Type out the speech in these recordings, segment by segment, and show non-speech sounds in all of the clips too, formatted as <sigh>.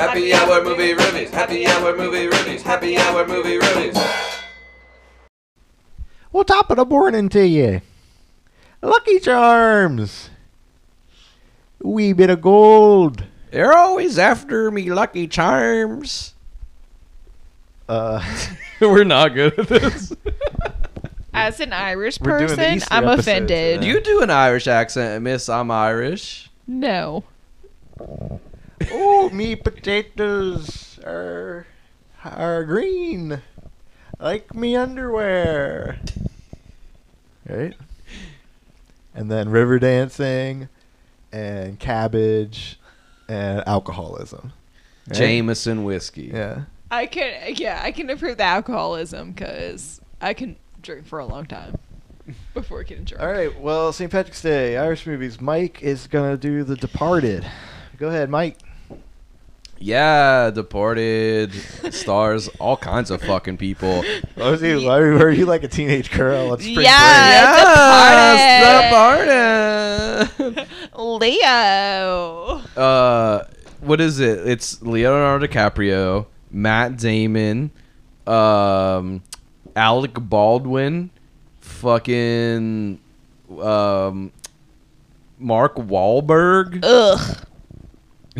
Happy hour movie reviews. Happy hour movie reviews. Happy hour movie reviews. Well, top of the morning to you. Lucky Charms. Wee bit of gold. They're always after me, Lucky Charms. Uh, <laughs> We're not good at this. As an Irish We're doing the person, I'm episodes, offended. yeah. you do an Irish accent, Miss. I'm Irish. No. Oh, me potatoes are are green, like me underwear. Right. And then river dancing, and cabbage, and alcoholism. Right? Jameson whiskey. Yeah. I can, yeah, I can approve the alcoholism because I can drink for a long time before getting drunk. All right. Well, St. Patrick's Day, Irish movies. Mike is gonna do The Departed. Go ahead, Mike. Yeah, deported <laughs> stars all kinds of fucking people. What was he? Why were you like a teenage girl at spring Yeah. Yes, Departed. Leo. uh, what is it? It's Leonardo DiCaprio, Matt Damon, um, Alec Baldwin, fucking, um, Mark Wahlberg. Ugh.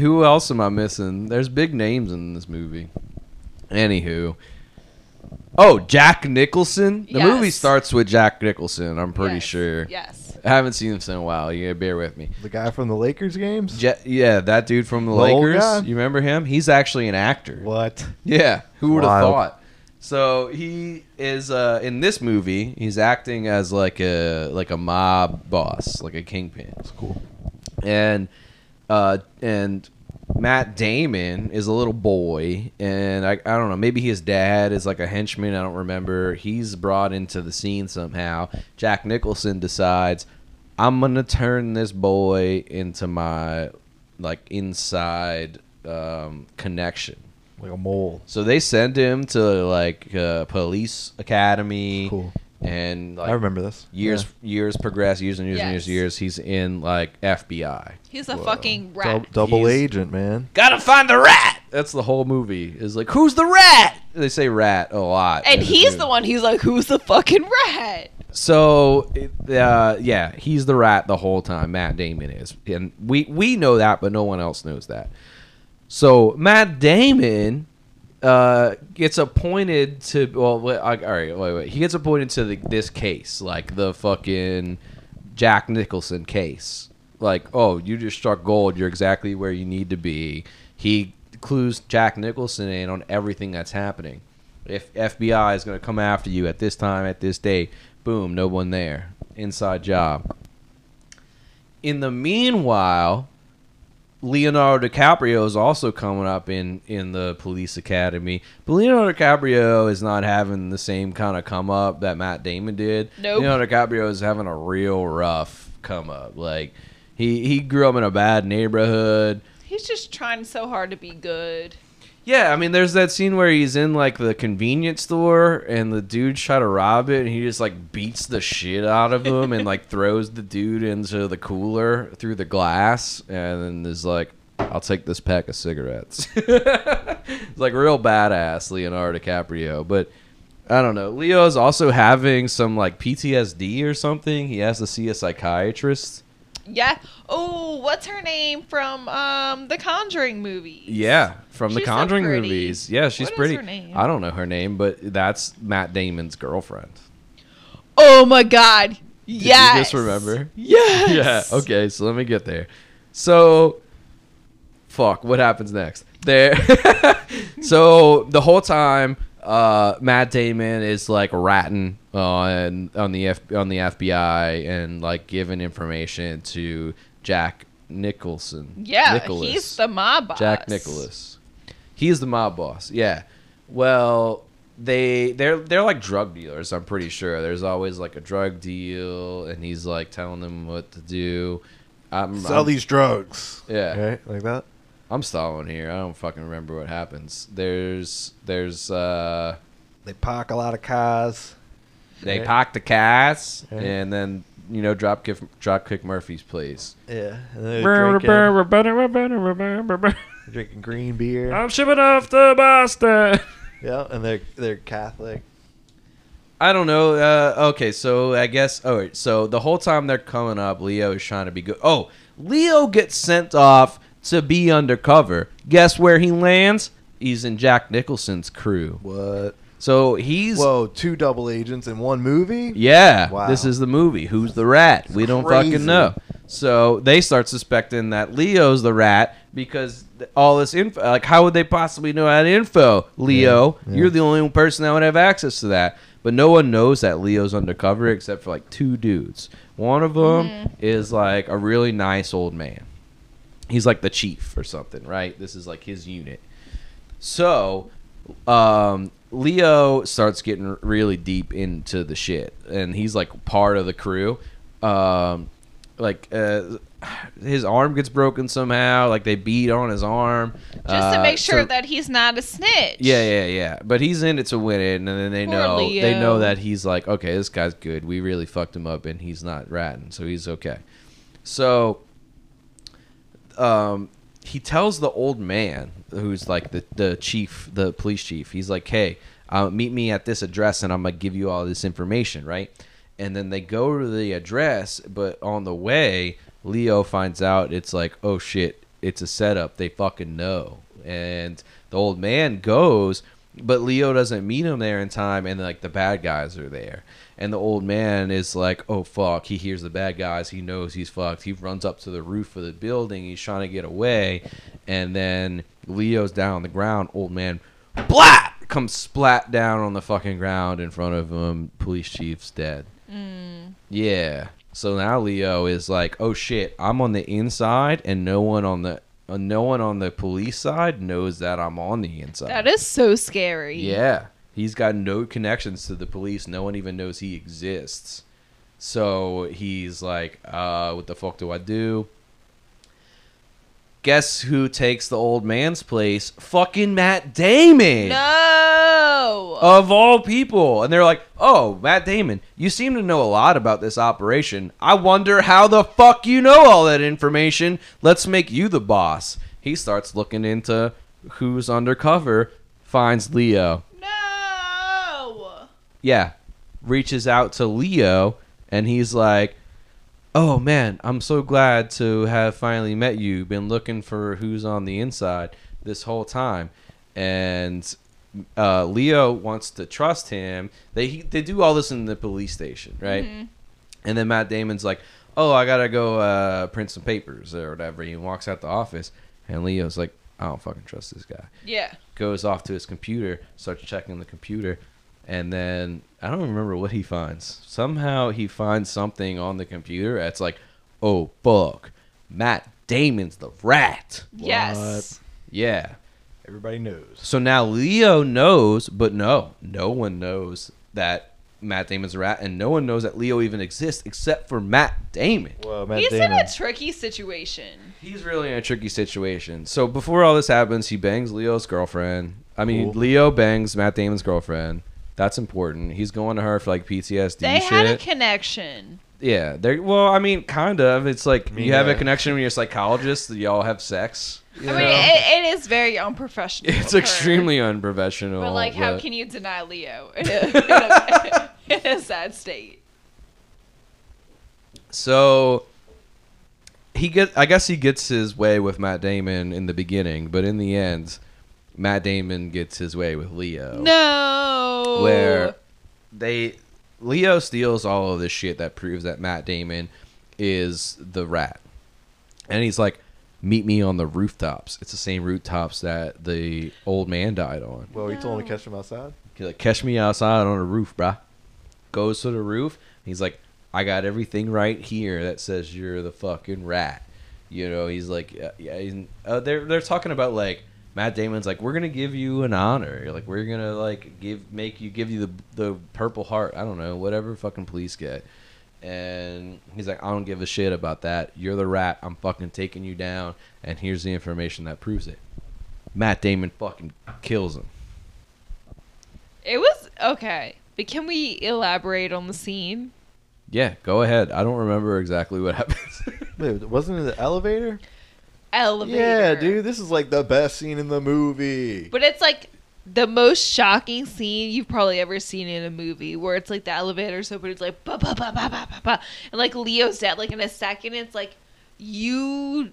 Who else am I missing? There's big names in this movie. Anywho. Oh, Jack Nicholson. The Yes. movie starts with Jack Nicholson, I'm pretty Yes. sure. Yes. I haven't seen him in a while. You gotta bear with me. The guy from the Lakers games. Je- yeah, that dude from the, The Lakers. You remember him? He's actually an actor. What? Yeah, who would have thought? So he is uh, in this movie. He's acting as like a like a mob boss, like a kingpin. That's cool. and uh, and Matt Damon is a little boy, and I, I don't know, maybe his dad is like a henchman. I don't remember. He's brought into the scene somehow. Jack Nicholson decides, I'm gonna turn this boy into my like inside um, connection. Like a mole. So they send him to like uh, police academy, Cool. And like I remember this. years years progress, years and years and years Yes. and years. He's in like FBI. He's a Whoa. fucking Yeah. Dou- rat. double He's- agent, man. Gotta find the rat. That's the whole movie. Is like, who's the rat? They say rat a lot. and he's movie. the one who's like, who's the fucking rat? So, uh, yeah, he's the rat the whole time. Matt Damon is, and we we know that, but no one else knows that. So Matt Damon uh, gets appointed to. Well, wait, I- all right, wait, wait. He gets appointed to the, this case, like the fucking Jack Nicholson case. Like, oh, you just struck gold. You're exactly where you need to be. He clues Jack Nicholson in on everything that's happening. If FBI is going to come after you at this time, at this date, boom, no one there. Inside job. In the meanwhile, Leonardo DiCaprio is also coming up in in the police academy, but Leonardo DiCaprio is not having the same kind of come up that Matt Damon did. Nope. Leonardo DiCaprio is having a real rough come up. Like he he grew up in a bad neighborhood. He's just trying so hard to be good. Yeah, I mean, there's that scene where he's in like the convenience store and the dude try to rob it, and he just like beats the shit out of him and like <laughs> throws the dude into the cooler through the glass, and then is like, "I'll take this pack of cigarettes." it's <laughs> <laughs> like real badass Leonardo DiCaprio, but I don't know. Leo's also having some like PTSD or something. He has to see a psychiatrist. Yeah. Oh, what's her name from um the Conjuring movies? Yeah, from the She's so Conjuring pretty. movies. Yeah, she's What is pretty. her name? I don't know her name, but that's Matt Damon's girlfriend. Oh my god. Did yes. you just remember? Yes. Yeah. Okay, so let me get there. So, fuck. What happens next? There. <laughs> so the whole time, uh, Matt Damon is like ratting on on the F, on the FBI and like giving information to Jack Nicholson. Yeah, Nicholas. he's the mob boss. Jack Nicholas. He's the mob boss. Yeah. Well, they they're they're like drug dealers. I'm pretty sure. There's always like a drug deal, and he's like telling them what to do. I'm, Sell I'm- these drugs. Yeah, Right? Like that? I'm stalling here. I don't fucking remember what happens. There's there's uh They park a lot of cars. they Right. park the cars Right. and then you know drop kick Dropkick Murphy's place. Yeah. And then they drink in. drinking green beer. I'm shipping off to Boston. <laughs> yeah, and they're they're Catholic. I don't know. Uh, okay, so I guess. Oh, wait, so the whole time they're coming up, Leo is trying to be good. Oh, Leo gets sent off to be undercover. Guess where he lands? He's in Jack Nicholson's crew. What? So he's. Whoa, two double agents in one movie? Yeah, Wow. this is the movie. Who's the rat? we don't crazy. fucking know. So they start suspecting that Leo's the rat because th- all this info. Like, how would they possibly know that info? Leo, Yeah, yeah. you're the only person that would have access to that. But no one knows that Leo's undercover except for like two dudes. One of them is like a really nice old man. He's like the chief or something, right? This is like his unit. So, um, Leo starts getting really deep into the shit, and he's like part of the crew. Um, like uh, his arm gets broken somehow. Like they beat on his arm Just to Uh, make sure so- that he's not a snitch. yeah, yeah, yeah. But he's in it to win it, and then they Poor know they know that he's like, okay, this guy's good. We really fucked him up, and he's not ratting, so he's okay. So, um, he tells the old man who's like the the chief, the police chief. He's like, hey, uh, meet me at this address, and I'm gonna give you all this information, right? And then they go to the address, but on the way, Leo finds out it's like, oh shit, it's a setup. They fucking know. And the old man goes, but Leo doesn't meet him there in time, and like the bad guys are there. And the old man is like, oh fuck, he hears the bad guys, he knows he's fucked. He runs up to the roof of the building, he's trying to get away, and then Leo's down on the ground, old man blat comes splat down on the fucking ground in front of him, police chief's dead. Mm. Yeah. So now Leo is like, "Oh shit, I'm on the inside, and no one on the uh, no one on the police side knows that I'm on the inside." That is so scary. Yeah. He's got no connections to the police. No one even knows he exists. So he's like, uh, what the fuck do I do? Guess who takes the old man's place? Fucking Matt Damon. No. Of all people. And they're like, oh, Matt Damon, you seem to know a lot about this operation. I wonder how the fuck you know all that information. Let's make you the boss. He starts looking into who's undercover, finds Leo. no. Yeah. Reaches out to Leo, and he's like, oh man, I'm so glad to have finally met you. Been looking for who's on the inside this whole time. And uh, Leo wants to trust him. They he, they do all this in the police station, right? And then Matt Damon's like, "Oh, I gotta go uh, print some papers or whatever." He walks out the office, and Leo's like, "I don't fucking trust this guy." Yeah. Goes off to his computer, starts checking the computer, and then I don't remember what he finds. Somehow he finds something on the computer that's like, "Oh fuck, Matt Damon's the rat." Yes. Yeah. Everybody knows. So now Leo knows, but no, no one knows that Matt Damon's a rat, and no one knows that Leo even exists except for Matt Damon. Well, Matt He's Damon. in a tricky situation. He's really in a tricky situation. So before all this happens, he bangs Leo's girlfriend. I mean, Cool. Leo bangs Matt Damon's girlfriend. That's important. He's going to her for like PTSD They shit. had a connection. yeah, they're well. I mean, kind of. It's like I mean, you have a connection when you're a psychologist. That y'all have sex. you I mean, it, it is very unprofessional. it's of her. extremely unprofessional. But like, how can you deny Leo <laughs> in a, <laughs> in a, in a sad state? So he get I guess he gets his way with Matt Damon in the beginning, but in the end, Matt Damon gets his way with Leo. No. Where they Leo steals all of this shit that proves that Matt Damon is the rat. And he's like, Meet me on the rooftops. It's the same rooftops that the old man died on. well, he told him to catch him outside. He's like, catch me outside on the roof, bruh. Goes to the roof. He's like, I got everything right here that says you're the fucking rat. You know, he's like, yeah, yeah he's, uh, they're they're talking about like Matt Damon's like, we're gonna give you an honor. Like, we're gonna like give make you give you the the Purple Heart. I don't know, whatever fucking police get. And he's like, I don't give a shit about that. You're the rat. I'm fucking taking you down. And here's the information that proves it. Matt Damon fucking kills him. It was okay. But can we elaborate on the scene? Yeah, go ahead. I don't remember exactly what <laughs> happens. Wait, wasn't it the elevator? Elevator. Yeah, dude, this is like the best scene in the movie. But it's like the most shocking scene you've probably ever seen in a movie, where it's like the elevator's open, it's like ba ba ba ba ba ba ba, and like Leo's dead. Like in a second, it's like you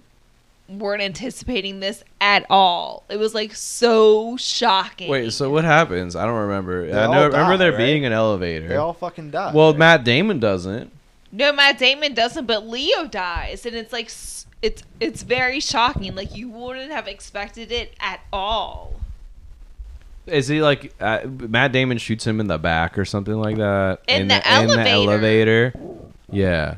weren't anticipating this at all. It was like so shocking. Wait, so what happens? I don't remember. They I know, remember die, there right? being an elevator. They all fucking die. well, right? Matt Damon doesn't. No, Matt Damon doesn't, but Leo dies, and it's like s- it's it's very shocking. Like you wouldn't have expected it at all. Is he like uh, Matt Damon shoots him in the back or something like that? In the in the elevator. elevator. Yeah.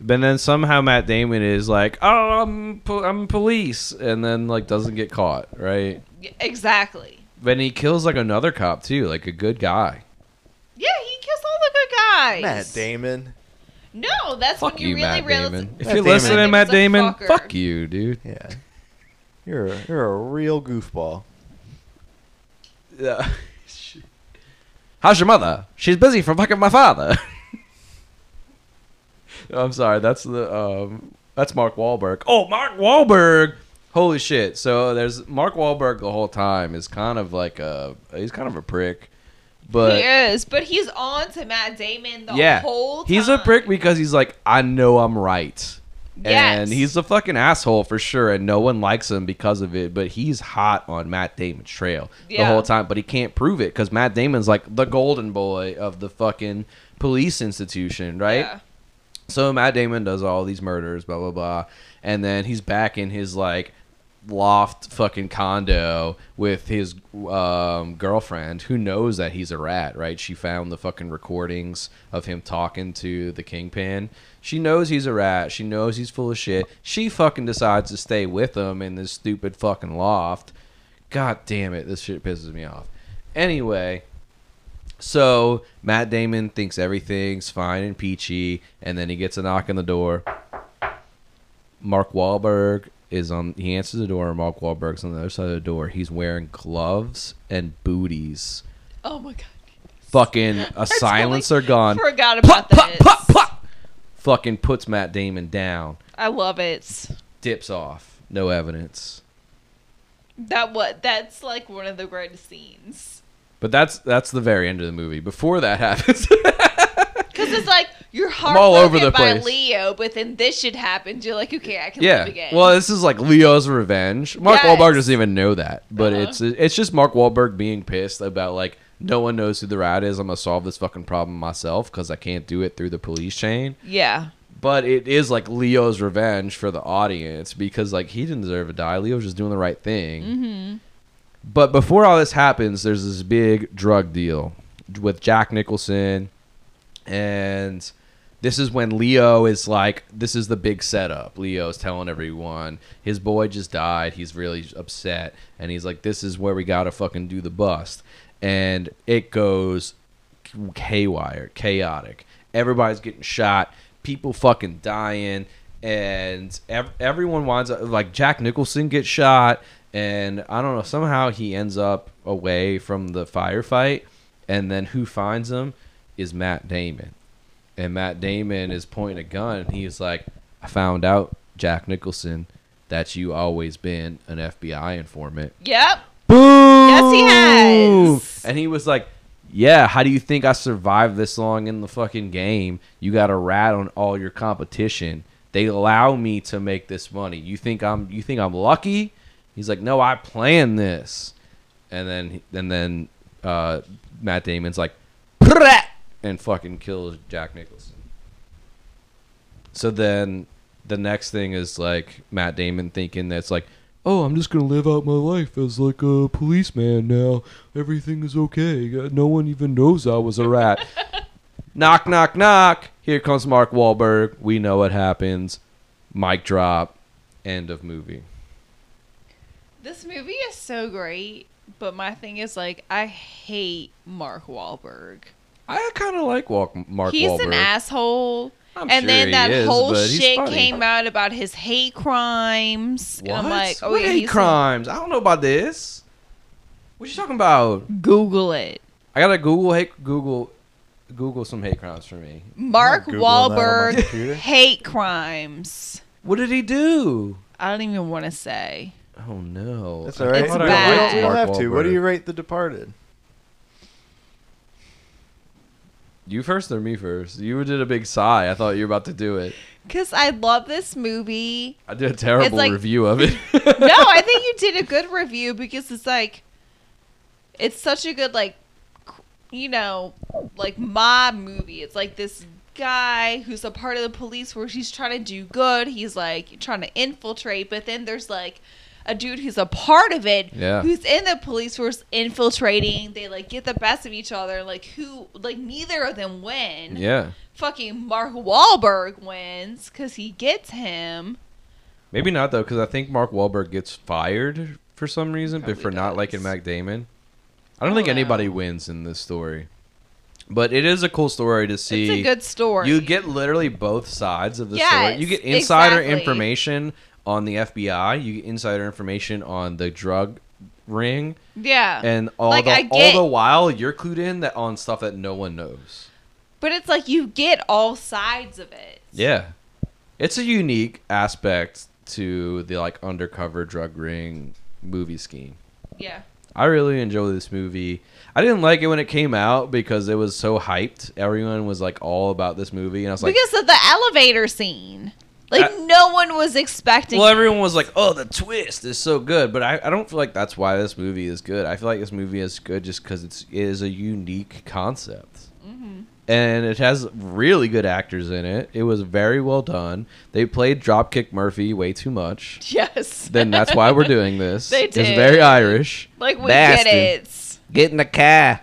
But then somehow Matt Damon is like, "Oh, I'm po- I'm police," and then like doesn't get caught, right? Exactly. But he kills like another cop too, like a good guy. Yeah, he kills all the good guys. Matt Damon. No, that's Fuck when you, you, really Matt realize. Damon. If Matt you're Damon. listening, Matt Matt Damon's a Damon, fucker. fuck you, dude. Yeah. You're a, you're a real goofball. Yeah. How's your mother? She's busy for fucking my father. <laughs> I'm sorry. That's the um. That's Mark Wahlberg. Oh, Mark Wahlberg! Holy shit! So there's Mark Wahlberg the whole time is kind of like a he's kind of a prick, but he is, but he's on to Matt Damon the yeah, whole time. he's a prick because he's like I know I'm right. Yes. And he's a fucking asshole for sure, and no one likes him because of it. But he's hot on Matt Damon's trail the whole time, but he can't prove it because Matt Damon's like the golden boy of the fucking police institution, right? Yeah. So Matt Damon does all these murders, blah blah blah, and then he's back in his like loft fucking condo with his um, girlfriend who knows that he's a rat, right? She found the fucking recordings of him talking to the kingpin. She knows he's a rat. She knows he's full of shit. She fucking decides to stay with him in this stupid fucking loft. God damn it, this shit pisses me off. Anyway, so Matt Damon thinks everything's fine and peachy, and then he gets a knock on the door. Mark Wahlberg is on. He answers the door. and Mark Wahlberg's on the other side of the door. He's wearing gloves and booties. Oh my god. Fucking a <laughs> silencer gun. Forgot about Pop, pop, this. pop, pop. Fucking puts Matt Damon down. I love it. Dips off. No evidence. That what? That's like one of the greatest scenes. But that's that's the very end of the movie. Before that <laughs> happens, Because it's like you're I'm all over the by place. Leo, but then this shit happens. You're like, okay, I can yeah. live again. Well, this is like Leo's revenge. Mark Yes. Wahlberg doesn't even know that, but Uh-huh. it's it's just Mark Wahlberg being pissed about like no one knows who the rat is. I'm gonna solve this fucking problem myself because I can't do it through the police chain. yeah. But it is like Leo's revenge for the audience because like he didn't deserve to die. Leo was just doing the right thing. Mm-hmm. But before all this happens, there's this big drug deal with Jack Nicholson, and this is when Leo is like, "This is the big setup." Leo's telling everyone his boy just died. He's really upset, and he's like, "This is where we gotta fucking do the bust," and it goes haywire, chaotic. Everybody's getting shot. People fucking dying, and ev- everyone winds up like Jack Nicholson gets shot, and I don't know. Somehow he ends up away from the firefight, and then who finds him is Matt Damon, and Matt Damon is pointing a gun, and he's like, "I found out, Jack Nicholson, that you always been an FBI informant." Yep. Boom! Yes, he has. And he was like, "Yeah, how do you think I survived this long in the fucking game? You got a rat on all your competition. They allow me to make this money. You think I'm you think I'm lucky?" He's like, "No, I planned this." And then and then uh, Matt Damon's like, "Prat!" And fucking kills Jack Nicholson. So then the next thing is like Matt Damon thinking that's like, oh, I'm just gonna live out my life as like a policeman now. Everything is okay. Uh, No one even knows I was a rat. <laughs> knock, knock, knock. Here comes Mark Wahlberg. We know what happens. Mic drop. End of movie. This movie is so great, but my thing is like I hate Mark Wahlberg. I kind of like Walk- Mark He's Wahlberg. an asshole. I'm and sure then he that is, whole but he's shit funny. came out about his hate crimes. What? And I'm like, oh what yeah, hate he's crimes? I don't know about this. What you talking about? Google it. I gotta Google hate Google Google some hate crimes for me. Mark Googling that on my Wahlberg hate crimes. What did he do? I don't even want to say. Oh no. That's all right. It's don't, bad. we don't- we don't Mark have to. What do you rate The Departed? You first or me first? You did a big sigh. I thought you were about to do it. Cause I love this movie. I did a terrible like- review of it. <laughs> no, I think you did a good review because it's like, it's such a good like, you know, like mob movie. It's like this guy who's a part of the police where He's trying to do good. He's like trying to infiltrate, but then there's like a dude who's a part of it. Yeah. Who's in the police force infiltrating. They like get the best of each other. Like who? Like neither of them win. yeah. Fucking Mark Wahlberg wins because he gets him. Maybe not though, because I think Mark Wahlberg gets fired for some reason, but Probably for not liking Matt Damon. I don't Oh, think anybody wow. wins in this story. But it is a cool story to see. It's a good story. You get literally both sides of the Yes, story. You get insider exactly. information on the FBI. You get insider information on the drug ring, yeah. and all Like, the I all the while you're clued in that on stuff that no one knows. But it's like you get all sides of it. Yeah, it's a unique aspect to the like undercover drug ring movie scheme. Yeah. I really enjoy this movie. I didn't like it when it came out because it was so hyped. Everyone was like all about this movie, and I was like, because of the elevator scene. Like Uh, no one was expecting well, everyone was like, "Oh, the twist is so good," but I, I don't feel like that's why this movie is good. I feel like this movie is good just because it's it is a unique concept, Mm-hmm. and it has really good actors in it. It was very well done. They played Dropkick Murphy way too much. Yes. Then that's why we're doing this. <laughs> They It's very Irish. like we Bastard. get it. Get in the car.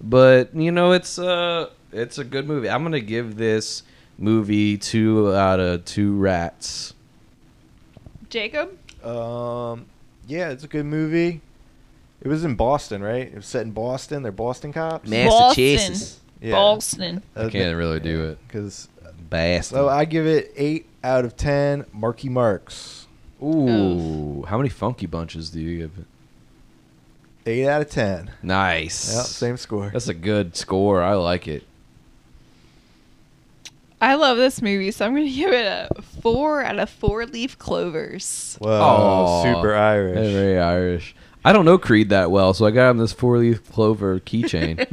But you know, it's uh it's a good movie. I'm gonna give this movie two out of two rats. Jacob? Um, yeah, it's a good movie. It was in Boston, right? It was set in Boston. They're Boston cops. Massachusetts. Yeah. Boston. I can't really do it. Because Bastard. so I give it eight out of ten. Marky Marks. Ooh, how many funky bunches do you give it? Eight out of ten. Nice. Yeah, same score. That's a good score. I like it. I love this movie, so I'm gonna <laughs> give it a four out of four leaf clovers. Whoa, Aw. super Irish. They're very Irish. I don't know Creed that well, so I got him this four leaf clover keychain.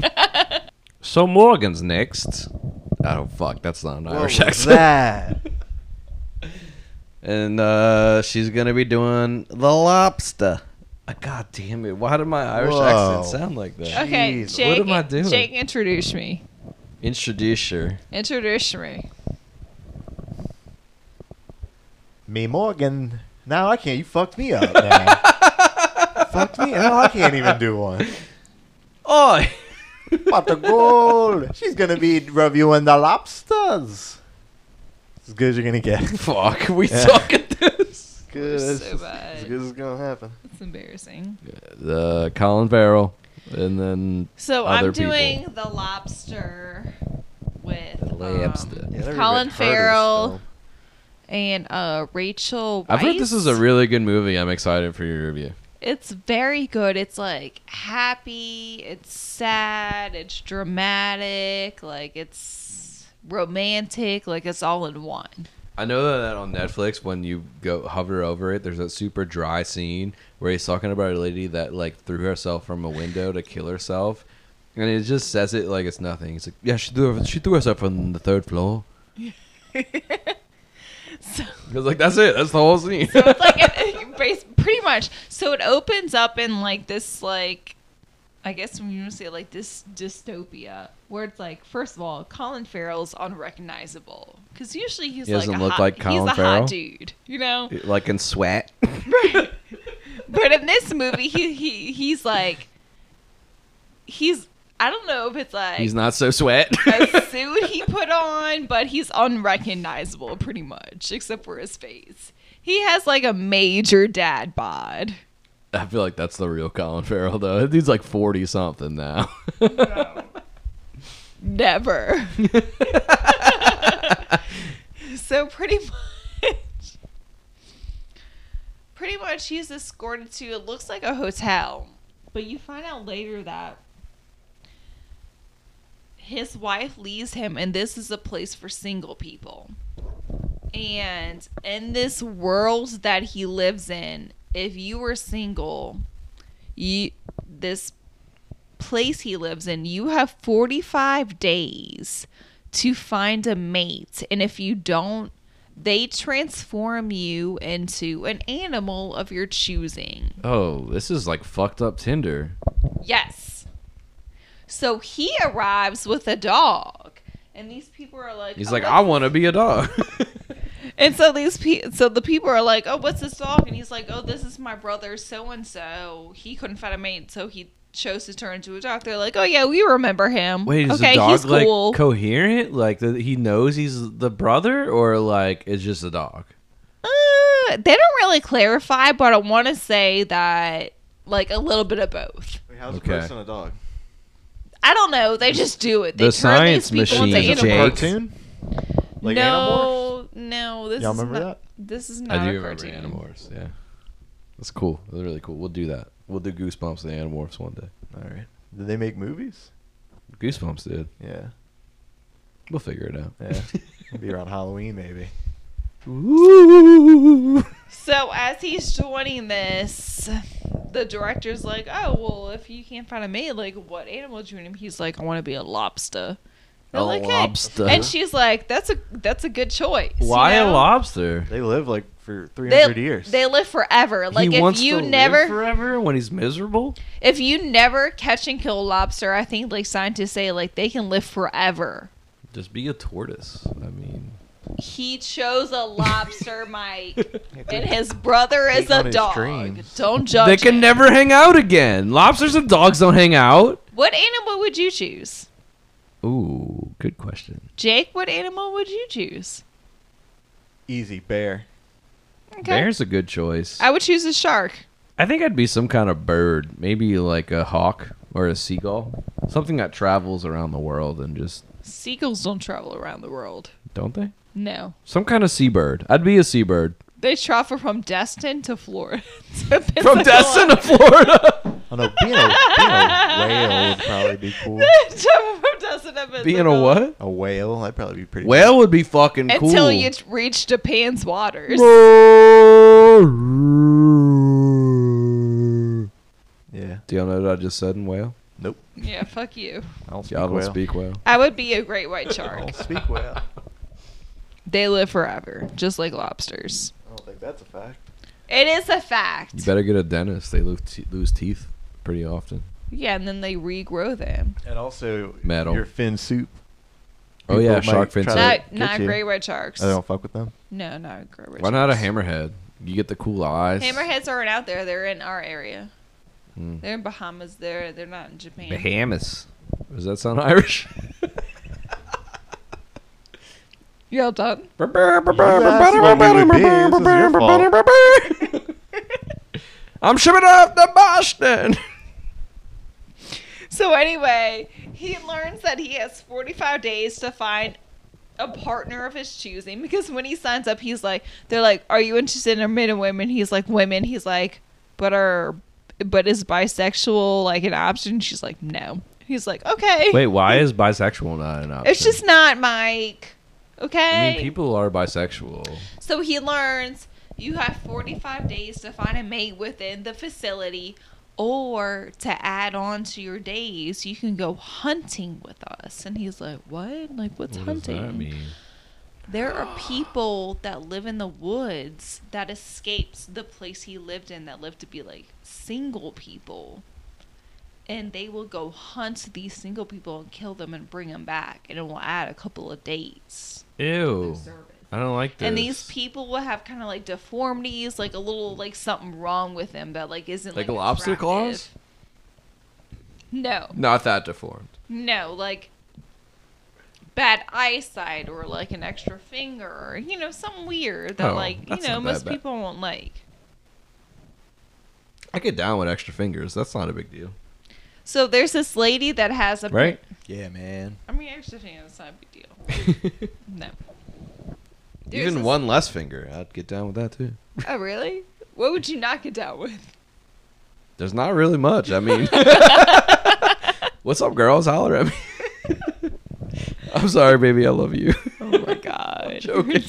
<laughs> so Morgan's next. Oh fuck, that's not an What Irish was accent. that? <laughs> And uh, she's gonna be doing the lobster. Uh, God damn it! Why did my Irish Whoa. accent sound like that? Okay, Jeez, Jake. what am I doing? Jake, introduce me. Introduce her. Introduce me. Me Morgan. Now I can't. You fucked me up. Now. <laughs> fucked me. Now I can't even do one. Oh, Pot of gold. She's gonna be reviewing the lobsters. As good as you're gonna get. <laughs> fuck! We Yeah. suck at this. Good. We're so bad. As good as it's gonna happen. It's embarrassing. The Colin Farrell, and then So I'm people. doing the lobster with The um. Colin a bit harder Farrell and uh, Rachel. I've heard this is a really good movie. I'm excited for your review. It's very good. It's like happy. It's sad. It's dramatic. Like it's romantic. Like it's all in one. I know that on Netflix, when you go hover over it, there's that super dry scene where he's talking about a lady that like threw herself from a window to kill herself, and it just says it like it's nothing. It's like, yeah, she threw she threw herself from the third floor. <laughs> So, It's like that's it. That's the whole scene. so it's like <laughs> uh, uh, it, bas- pretty much. So it opens up in like this like. I guess when you say like this dystopia, where it's like, first of all, Colin Farrell's unrecognizable because usually he's He like doesn't a look hot, like Colin he's a Farrell? hot dude, you know. like in Sweat. <laughs> <laughs> But in this movie, he, he he's like, he's I don't know if it's like He's not so Sweat. a <laughs> suit he put on, but he's unrecognizable pretty much, except for his face. He has like a major dad bod. I feel like that's the real Colin Farrell though. He's like forty something now. Never. <laughs> so pretty much, pretty much, he's escorted to it looks like a hotel, but you find out later that his wife leaves him, and this is a place for single people. And in this world that he lives in, if you were single, you this place he lives in, you have 45 days to find a mate. And if you don't, they transform you into an animal of your choosing. Oh, this is like fucked up Tinder. Yes. So he arrives with a dog. And these people are like, He's "Oh, like, I want to be a dog. <laughs> And so these pe- so the people are like, "Oh, what's this dog?" And he's like, "Oh, this is my brother so and so. He couldn't find a mate, so he chose to turn into a dog." They're like, "Oh yeah, we remember him. Wait, is okay, the dog like cool." coherent? Like the, he knows he's the brother, or like it's just a dog? uh, they don't really clarify, but I want to say that like a little bit of both. Wait, how's Okay. a person a dog? I don't know. They just do it. They The turn science people machine, Is a cartoon? Like Animorphs? no, no. This Y'all is remember not, This is not I do a remember cartoon. Animorphs. Yeah, that's cool. That's really cool. We'll do that. We'll do Goosebumps and the Animorphs one day. All right. Did they make movies? Goosebumps did. Yeah. We'll figure it out. Yeah. It'll be around <laughs> Halloween, maybe. Ooh. So as he's joining this, the director's like, "Oh well, if you can't find a mate, like what animal do you want?" He's like, "I want to be a lobster." They're A like, "Hey." lobster. And she's like, "That's a that's a good choice." you Why a lobster? They live like for They, 300 years. they live forever. Like he if wants you to never live forever when he's miserable. if you never catch and kill a lobster, I think like scientists say like they can live forever. Just be a tortoise. I mean, He chose a lobster, <laughs> Mike, <laughs> and his brother is a dog. dreams. Don't judge. they can him. never hang out again. Lobsters and dogs don't hang out. What animal would you choose? Ooh, good question. Jake, what animal would you choose? Easy bear. Okay. Bear's a good choice. I would choose a shark. I think I'd be some kind of bird, maybe like a hawk or a seagull, something that travels around the world and just Seagulls don't travel around the world. don't they? No. Some kind of seabird. I'd be a seabird They travel from Destin to Florida. <laughs> to from Pensacola. Destin to Florida. <laughs> Oh no, being a, being a whale would probably be cool. travel from Destin to Being a Pensacola. what? A whale, that'd probably be pretty. Whale would be fucking cool. Until you t- reach Japan's waters. cool. Yeah. Do y'all know what I just said in whale? Nope. Yeah, fuck you. I don't speak Y'all don't whale. speak whale. I would be a great white <laughs> I shark. don't speak whale. They live forever, just like lobsters. I don't think that's a fact. It is a fact. You better get a dentist. They lose, te- lose teeth pretty often. Yeah, and then they regrow them. And also, Metal. your fin soup. Oh yeah, People shark fin try soup. to- Not, get not you. great white sharks. I don't fuck with them. No, not great white Why not a sharks. hammerhead? You get the cool eyes. Hammerheads aren't out there. They're in our area. Mm. They're in Bahamas. They're they're not in Japan. Bahamas. Does that sound <laughs> Irish? You all done? asked what we would be. This is your fault. I'm shipping off to Boston. So anyway, he learns that he has 45 days to find a partner of his choosing because when he signs up, he's like, they're like, "Are you interested in men and women?" He's like, "Women." He's like, "But are, but is bisexual like an option?" She's like, "No." He's like, "Okay." Wait, why is bisexual not an option? It's just not Mike. Okay. I mean, people are bisexual. So he learns you have 45 days to find a mate within the facility, or to add on to your days, you can go hunting with us. And he's like, What? Like, what's What hunting? does that mean? There are people that live in the woods that escaped the place he lived in that lived to be like single people. And they will go hunt these single people and kill them and bring them back. And it will add a couple of dates. Ew. I don't like this. And these people will have kind of like deformities, like a little like something wrong with them that like isn't like like, lobster claws? No, Not that deformed. no, like bad eyesight or like an extra finger, or, you know, something weird that Oh, like you know most bad. people won't like. I get down with extra fingers. That's not a big deal. So there's this lady that has a Right? Yeah, man. I mean, extra finger is not a big deal. <laughs> No. There's Even this- one less finger, I'd get down with that too. Oh really? What would you not get down with? There's not really much. I mean, <laughs> what's up, girls? Holler at me. <laughs> I'm sorry, baby. I love you. Oh my god. joking.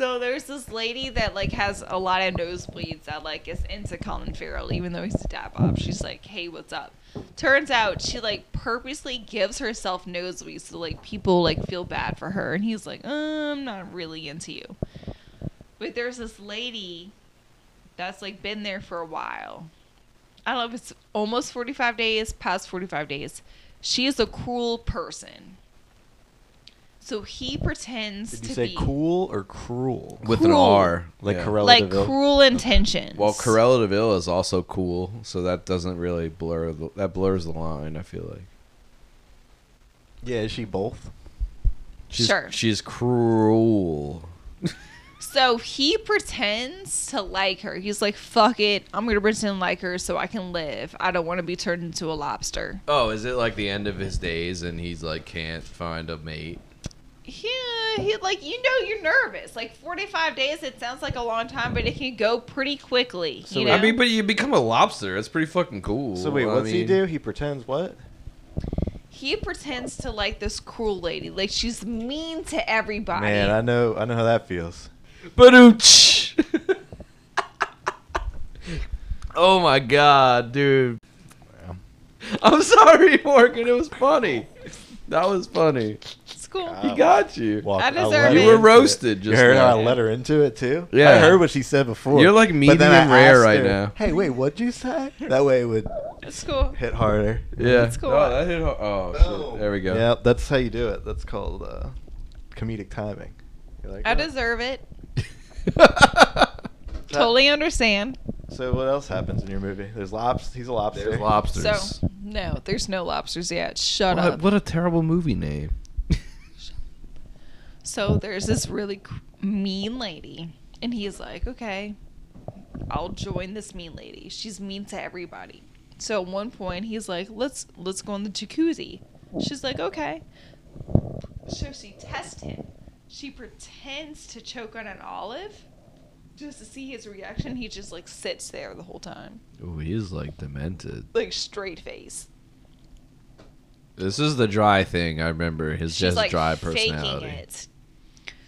So there's this lady that like has a lot of nosebleeds that like is into Colin Farrell, even though he's a dad bob. She's like, "Hey, what's up?" Turns out she like purposely gives herself nosebleeds so like people like feel bad for her, and he's like, uh, "I'm not really into you." But there's this lady that's like been there for a while. I don't know if it's almost 45 days, past 45 days. She is a cruel person. So he pretends Did to say be cool or cruel? With an Cool. R. Like yeah. Corella like Deville? cruel intentions. Well, Cruella de Vil is also cool, so that doesn't really blur the, that blurs the line. I feel like Yeah, is she both? she's Sure. she's cruel. <laughs> So he pretends to like her. He's like, "Fuck it, I'm gonna pretend to like her so I can live. I don't want to be turned into a lobster." Oh, is it like the end of his days and he's like can't find a mate? Yeah, he like you know you're nervous. Like 45 days, it sounds like a long time, but it can go pretty quickly. So you know? I mean, but you become a lobster. It's pretty fucking cool. So wait, I what's he do? He pretends what? he pretends to like this cruel lady. Like she's mean to everybody. Man, I know, I know how that feels. Badooch. <laughs> oh my god, dude. I'm sorry, Morgan. It was funny. That was funny. It's cool. God. He got you. Walk- I deserve let it. You were into it. roasted You just heard now. how I let her into it too. Yeah. I heard what she said before. You're like But then I medium rare asked right her, now. Hey, wait, what'd you say? That way it would It's cool. hit harder. Yeah. That's cool. Oh, that hit ho- oh Boom. shit. There we go. Yeah, that's how you do it. That's called uh, comedic timing. You like I that? deserve it. <laughs> Totally understand. So what else happens in your movie? There's lobster. He's a lobster. There's lobsters. So no, there's no lobsters yet. Shut what, up. what a terrible movie name. So there's this really mean lady, and he's like, "Okay, I'll join this mean lady. She's mean to everybody." So at one point, he's like, "Let's let's go in the jacuzzi." She's like, "Okay." So she tests him. She pretends to choke on an olive, just to see his reaction. He just like sits there the whole time, Oh, he's like demented. like straight face. This is the dry thing. I remember his she's just like dry faking personality. it.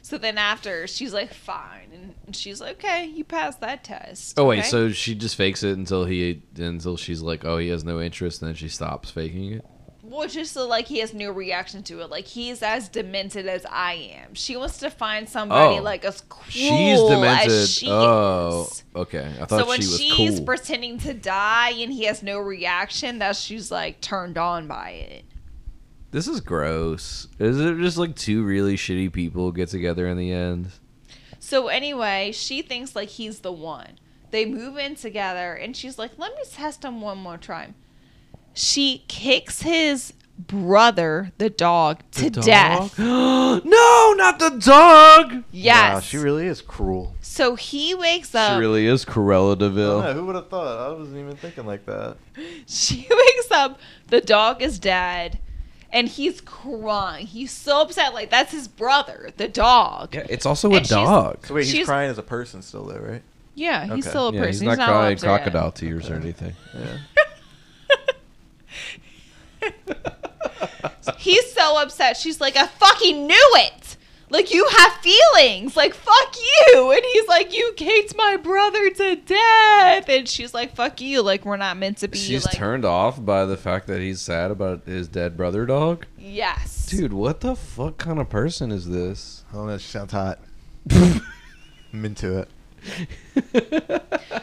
So then after, she's like, "Fine," and she's like, "Okay, you passed that test." Oh wait, okay?" so she just fakes it until he until she's like, oh, he has no interest, and then she stops faking it. well, just so like he has no reaction to it. Like he's as demented as I am. She wants to find somebody Oh. like as cool She's demented. as she oh, is. okay. I thought So when she was she's cool. pretending to die and he has no reaction, that she's like turned on by it. This is gross. Is it just like two really shitty people get together in the end? So anyway, she thinks like he's the one. They move in together and she's like, "Let me test him one more time." She kicks his brother, the dog, to The death. <gasps> no, not the dog. Yes. Wow, she really is cruel. so he wakes up. She really is Corella I Deville. don't who would have thought? I wasn't even thinking like that. <laughs> she wakes up. The dog is dead. And he's crying. He's so upset. Like, that's his brother, the dog. Yeah, it's also a And she's- dog. So wait, he's crying as a person still, though, right? Yeah, he's Okay. still a Yeah, person. he's not a crying lobster yet. crocodile tears or anything. Yeah. <laughs> He's so upset. She's like, I fucking knew it. Like, you have feelings. Like, fuck you. And he's like, You kicked my brother to death. And she's like, Fuck you. Like, we're not meant to be. She's like, turned off by the fact that he's sad about his dead brother dog. Yes. Dude, what the fuck kind of person is this? I don't know. She sounds hot. <laughs> I'm into it.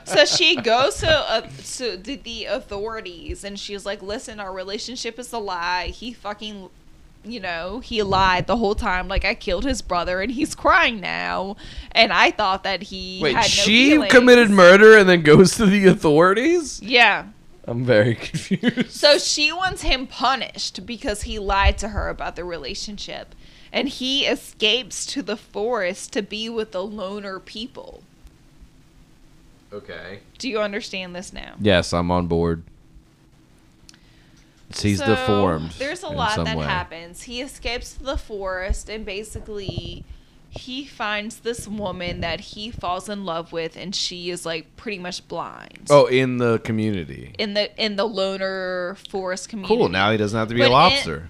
So she goes to, uh, to the, the authorities and she's like, Listen, our relationship is a lie. He fucking. You know, he lied the whole time. Like I killed his brother, and he's crying now. And I thought that he Wait, had no she feelings. committed murder and then goes to the authorities? Yeah. I'm very <laughs> confused. So she wants him punished because he lied to her about the relationship. And he escapes to the forest to be with the loner people. okay. Do you understand this now? Yes, I'm on board. He's So, deformed. There's a lot that way. happens. He escapes the forest and basically he finds this woman that he falls in love with and she is like pretty much blind. Oh, in the community. In the in the loner forest community. Cool. Now he doesn't have to be But a in- lobster.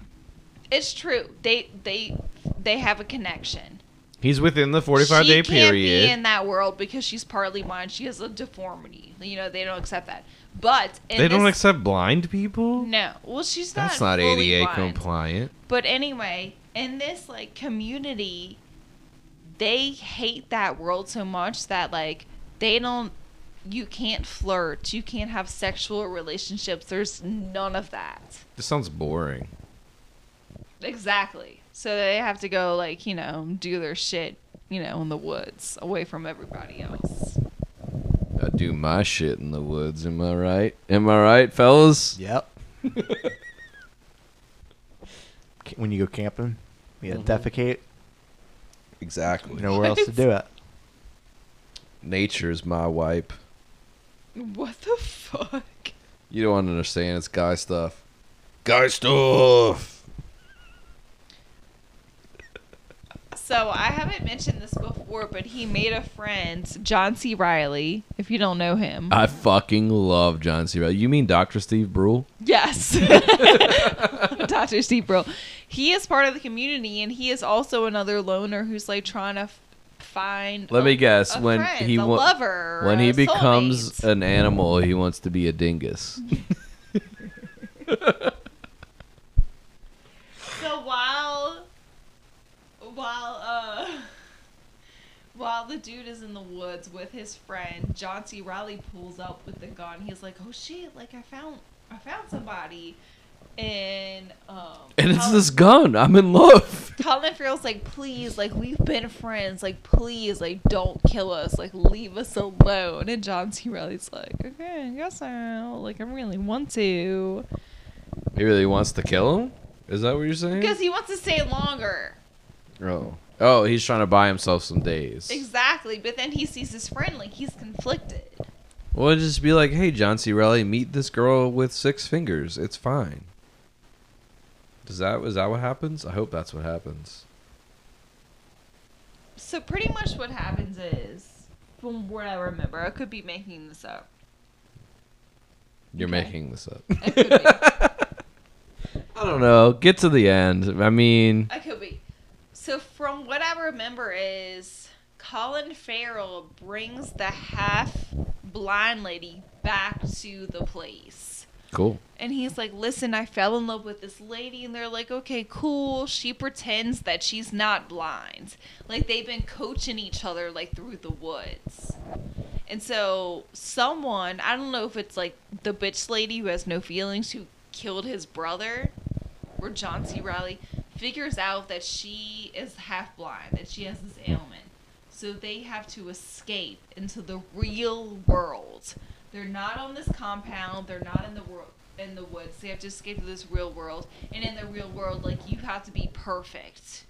It's true. They they they have a connection. He's within the 45 she day can't period. be in that world because she's partly blind. She has a deformity. You know, they don't accept that. But in they don't this- accept blind people? No, well, she's not. That's not. ADA blind. compliant. But anyway, in this like community, they hate that world so much that like they don't. You can't flirt. You can't have sexual relationships. There's none of that. This sounds boring. Exactly. So they have to go like you know do their shit you know in the woods away from everybody else. I do my shit in the woods, am I right? Am I right, fellas? Yep. <laughs> when you go camping, you gotta mm-hmm. defecate. Exactly. You know where else to do it. Nature's my wipe. What the fuck? You don't understand. It's guy stuff. Guy stuff. So I haven't mentioned this before, but he made a friend, John C. Reilly. If you don't know him, I fucking love John C. Reilly. You mean Dr. Steve Brule? yes, <laughs> Doctor Steve Brill. He is part of the community, and he is also another loner who's like trying to find. Let a- me guess. when friend, he wa- lover, when he becomes soulmate. an animal, he wants to be a dingus. <laughs> So while while uh while the dude is in the woods with his friend, John C. Reilly pulls up with the gun. He's like, "Oh shit! Like I found I found somebody." And um and it's Colin- this gun. I'm in love. <laughs> Colin Farrell's like, "Please, like we've been friends. Like please, like don't kill us. Like leave us alone." And John C. Reilly's like, "Okay, I guess I'll. Like I really want to." He really wants to kill him? Is that what you're saying? Because he wants to stay longer. Oh. Oh, he's trying to buy himself some days. Exactly, but then he sees his friend like he's conflicted. Well, it'd just be like, hey, John C. Reilly, meet this girl with six fingers. It's fine. Does that is that what happens? I hope that's what happens. So pretty much what happens is, from what I remember, I could be making this up. You're Okay. making this up. I. <laughs> I don't know. Get to the end. I mean, I could be. So from what I remember is Colin Farrell brings the half blind lady back to the place. cool. And he's like, listen, I fell in love with this lady. And they're like, okay, cool. She pretends that she's not blind. Like, they've been coaching each other, like, through the woods. And so, someone, I don't know if it's like the bitch lady who has no feelings who killed his brother, or John C. Reilly, figures out that she is half blind, that she has this ailment. So they have to escape into the real world. They're not on this compound. They're not in the world in the woods. They have to escape to this real world. And in the real world, like you have to be perfect.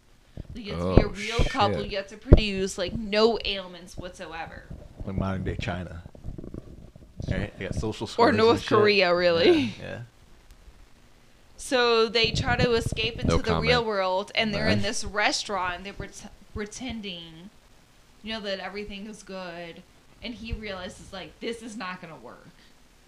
Like, you have to be a Oh, real couple. You have to produce like no ailments whatsoever. Like modern day China. Right? They got social Or scores and North shit. Korea, really. Yeah. yeah. So they try to escape into No the comment. real world, and they're in this restaurant. They're pret- pretending, you know, that everything is good, and he realizes like this is not gonna work.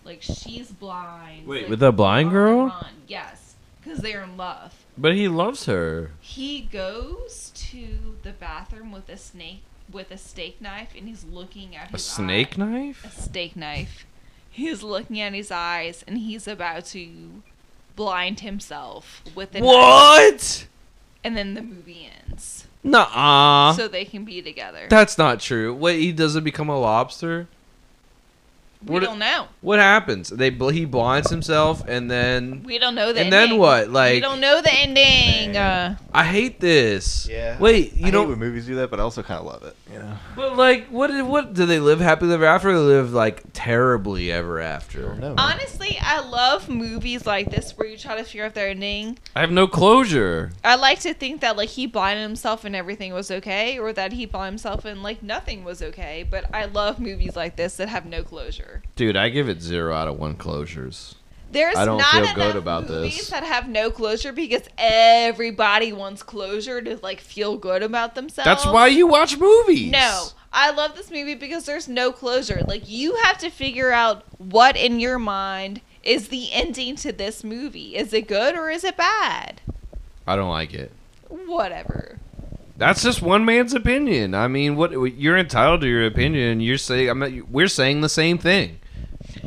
Like she's blind. Wait, like, with the blind girl? run. Yes, because they're in love. But he loves her. He goes to the bathroom with a snake with a steak knife, and he's looking at A his snake eye. knife? A steak knife. He's looking at his eyes, and he's about to blind himself with a knife. What? And then the movie ends, Nuh-uh. so they can be together. That's not true. Wait, he doesn't become a lobster? We what- don't know. What happens? They he blinds himself and then We don't know the And ending. then what? Like we don't know the ending. Uh, I hate this. Yeah. Wait, I you hate know when movies do that, but I also kind of love it. You know. But like, what? did- What do they live happily ever after? Or live like terribly ever after? No. honestly, I love movies like this where you try to figure out their ending. I have no closure. I like to think that like he blinded himself and everything was okay, or that he blinded himself and like nothing was okay. But I love movies like this that have no closure. Dude, I give it zero out of one closures. There's I don't not feel enough good about movies this. that have no closure because everybody wants closure to like feel good about themselves. That's why you watch movies. No, I love this movie because there's no closure. Like you have to figure out what in your mind is the ending to this movie. Is it good or is it bad? I don't like it. Whatever. That's just one man's opinion. I mean, what you're entitled to your opinion. You're saying I'm not, we're saying the same thing.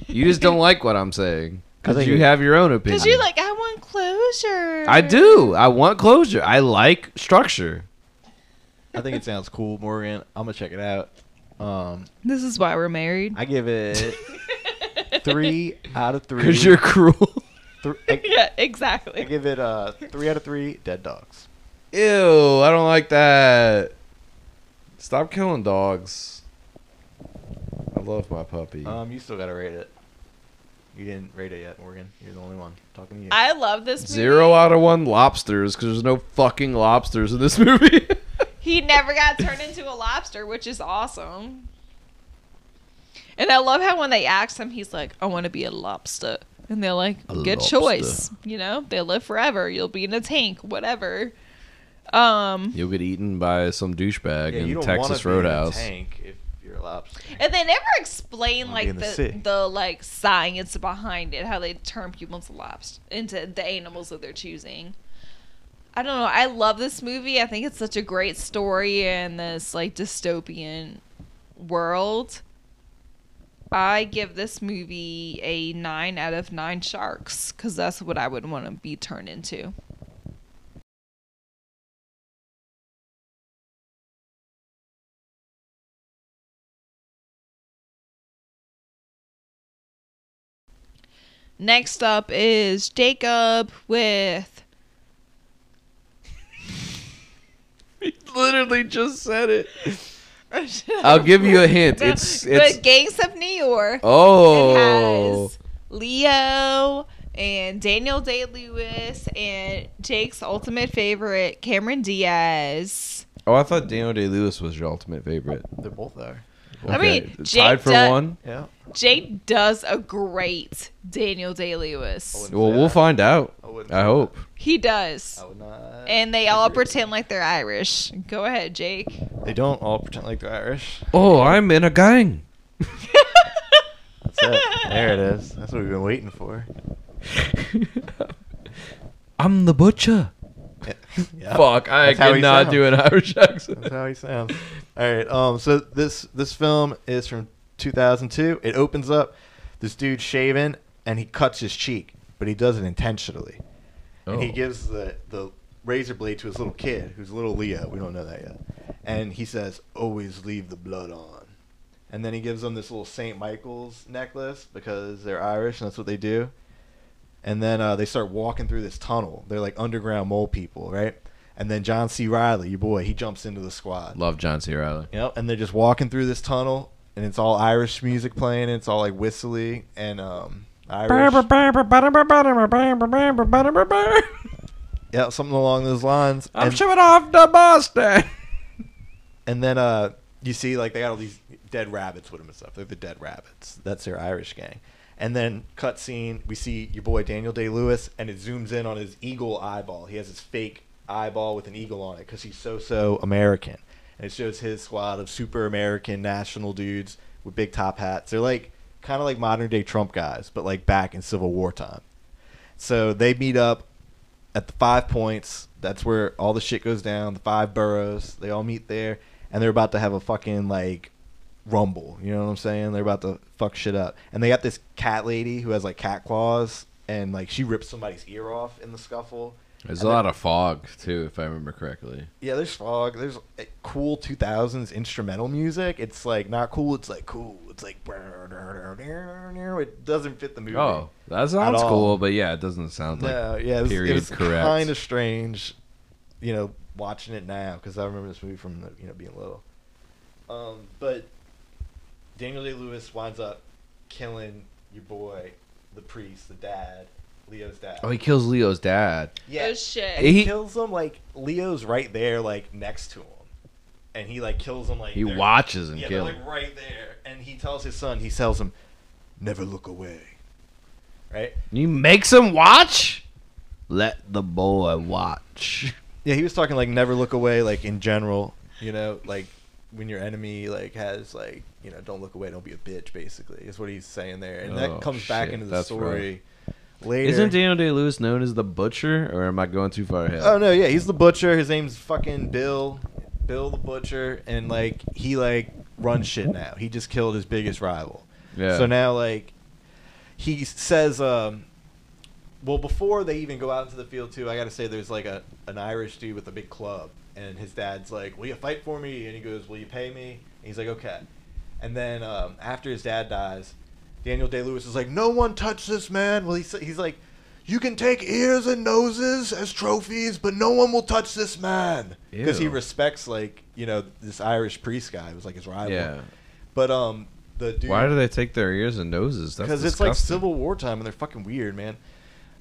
You just don't like what I'm saying because you have your own opinion. Because you're like, I want closure. I do. I want closure. I like structure. I think it sounds cool, Morgan. I'm gonna check it out. Um, This is why we're married. I give it three out of three. <laughs> Because you're cruel. Thr- I, <laughs> yeah, exactly. I give it uh three out of three dead dogs. Ew, I don't like that. Stop killing dogs. I love my puppy. Um, you still gotta rate it. You didn't rate it yet, Morgan. You're the only one talking to you. I love this movie. Zero out of one lobsters because there's no fucking lobsters in this <laughs> movie. He never got turned into a lobster, which is awesome. And I love how when they ask him, he's like, I want to be a lobster. And they're like, A good lobster. choice. You know, they live forever. You'll be in a tank, whatever. Um, You'll get eaten by some douchebag yeah, you in don't Texas wanna be in a Roadhouse. tank if you're a lobster. and they never explain like the the, sea. the like science behind it, how they turn people into lobster, into the animals that they're choosing. I don't know. I love this movie. I think it's such a great story in this like dystopian world. I give this movie a nine out of nine sharks because that's what I would want to be turned into. Next up is Jacob with He literally just said it. <laughs> I'll give you a hint. It's the it's Gangs of New York. oh. It has Leo and Daniel Day Lewis and Jake's ultimate favorite, Cameron Diaz. Oh, I thought Daniel Day Lewis was your ultimate favorite. They both are. I mean, tied Jake for does- one. Yeah. Jake does a great Daniel Day Lewis. Well, we'll find out. I wouldn't I say hope. He does. I would not. And they all agree. pretend like they're Irish. Go ahead, Jake. They don't all pretend like they're Irish. Oh, I'm in a gang. That's it. There it is. That's what we've been waiting for. <laughs> I'm the butcher. Yeah. Fuck, I That's how he cannot sounds. do an Irish accent. That's how he sounds. All right. Um. So this this film is from 2002. It opens up. This dude shaving and he cuts his cheek, but he does it intentionally. And he Oh. gives the the razor blade to his little kid, who's little Leo. We don't know that yet. And he says, "Always leave the blood on." And then he gives them this little Saint Michael's necklace because they're Irish and that's what they do. And then uh, they start walking through this tunnel. They're like underground mole people, right? And then John C. Reilly, your boy, he jumps into the squad. Love John C. Reilly. Yep. And they're just walking through this tunnel, and it's all Irish music playing. And it's all like whistly and um, Irish. <laughs> Yeah, something along those lines. I'm and, showing off the Boston. <laughs> and then uh, you see like they got all these dead rabbits with them and stuff. They're the dead rabbits. That's their Irish gang. And then cut scene, we see your boy Daniel Day Lewis, and it zooms in on his eagle eyeball. He has his fake eyeball with an eagle on it because he's so so American. And it shows his squad of super American national dudes with big top hats. They're like kind of like modern day Trump guys, but like back in Civil War time. So they meet up at the five points. That's where all the shit goes down. The five boroughs. They all meet there, and they're about to have a fucking like rumble. You know what I'm saying? They're about to fuck shit up. And they got this cat lady who has like cat claws, and like she rips somebody's ear off in the scuffle. There's And a lot of fog too, if I remember correctly. Yeah, there's fog. There's cool 2000s instrumental music. It's like not cool. It's like cool. It's like it doesn't fit the movie. Oh, that sounds cool, but yeah, it doesn't sound like. no, yeah, it was, period correct. kind of strange, you know, watching it now because I remember this movie from the, you know being little. Um, but Daniel Day Lewis winds up killing your boy, the priest, the dad, Leo's dad. Oh, he kills Leo's dad. yeah, Oh shit. and he, He- kills him like Leo's right there, like next to him, and he like kills him like He watches and yeah, they're kills. like right there, and he tells his son, he tells him, never look away, right? You makes him watch. Let the boy watch. Yeah, he was talking like never look away, like in general, you know, like when your enemy like has like you know don't look away, don't be a bitch, basically is what he's saying there, and Oh, that comes back shit, into the that's story later. Isn't Daniel Day Lewis known as the Butcher, or am I going too far ahead? Oh no, yeah, he's the butcher. His name's fucking Bill, Bill the butcher, and like he like runs shit now. He just killed his biggest rival. Yeah. So now like he says, um, well, before they even go out into the field too, I gotta say there's like a an Irish dude with a big club, and his dad's like, "Will you fight for me?" And he goes, "Will you pay me?" And he's like, "Okay." And then um, after his dad dies, Daniel Day Lewis is like, "No one touch this man." Well, he's he's like, "You can take ears and noses as trophies, but no one will touch this man," because he Ew. respects like you know this Irish priest guy who was like his rival. yeah. But um, the dude. Why do they take their ears and noses? That's Because it's like disgusting. Civil War time and they're fucking weird, man.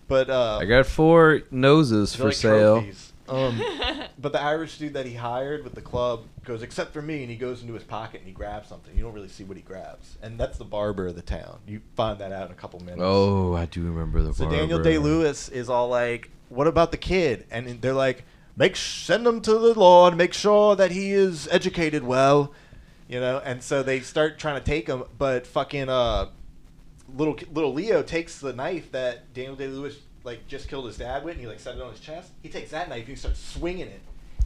But uh, I got four noses they're for like sale. trophies. Um, <laughs> but the Irish dude that he hired with the club goes, except for me, and he goes into his pocket and he grabs something. You don't really see what he grabs, and that's the barber of the town. You find that out in a couple minutes. Oh, I do remember the. so Daniel. Day Lewis is all like, "What about the kid?" And they're like, "Make send him to the Lord. Make sure that he is educated well." You know, and so they start trying to take him, but fucking uh, little little Leo takes the knife that Daniel Day Lewis like just killed his dad with, and he like set it on his chest. He takes that knife and he starts swinging it,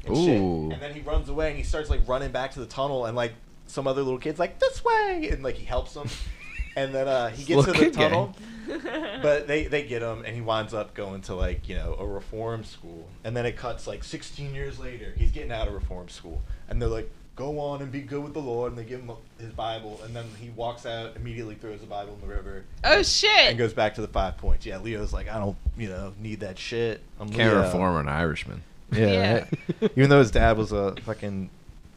and shit. Ooh. And then he runs away and he starts like running back to the tunnel, and like some other little kids like this way, and like he helps them, <laughs> and then uh, he gets to the kid gang. tunnel. <laughs> but they, they get him and he winds up going to like you know a reform school and then it cuts like 16 years later he's getting out of reform school and they're like go on and be good with the lord and they give him his bible and then he walks out immediately throws the bible in the river Oh shit. and goes back to the five points yeah leo's like i don't you know need that shit i'm Can't Leo." reform an Irishman. yeah, Yeah. right? <laughs> even though his dad was a fucking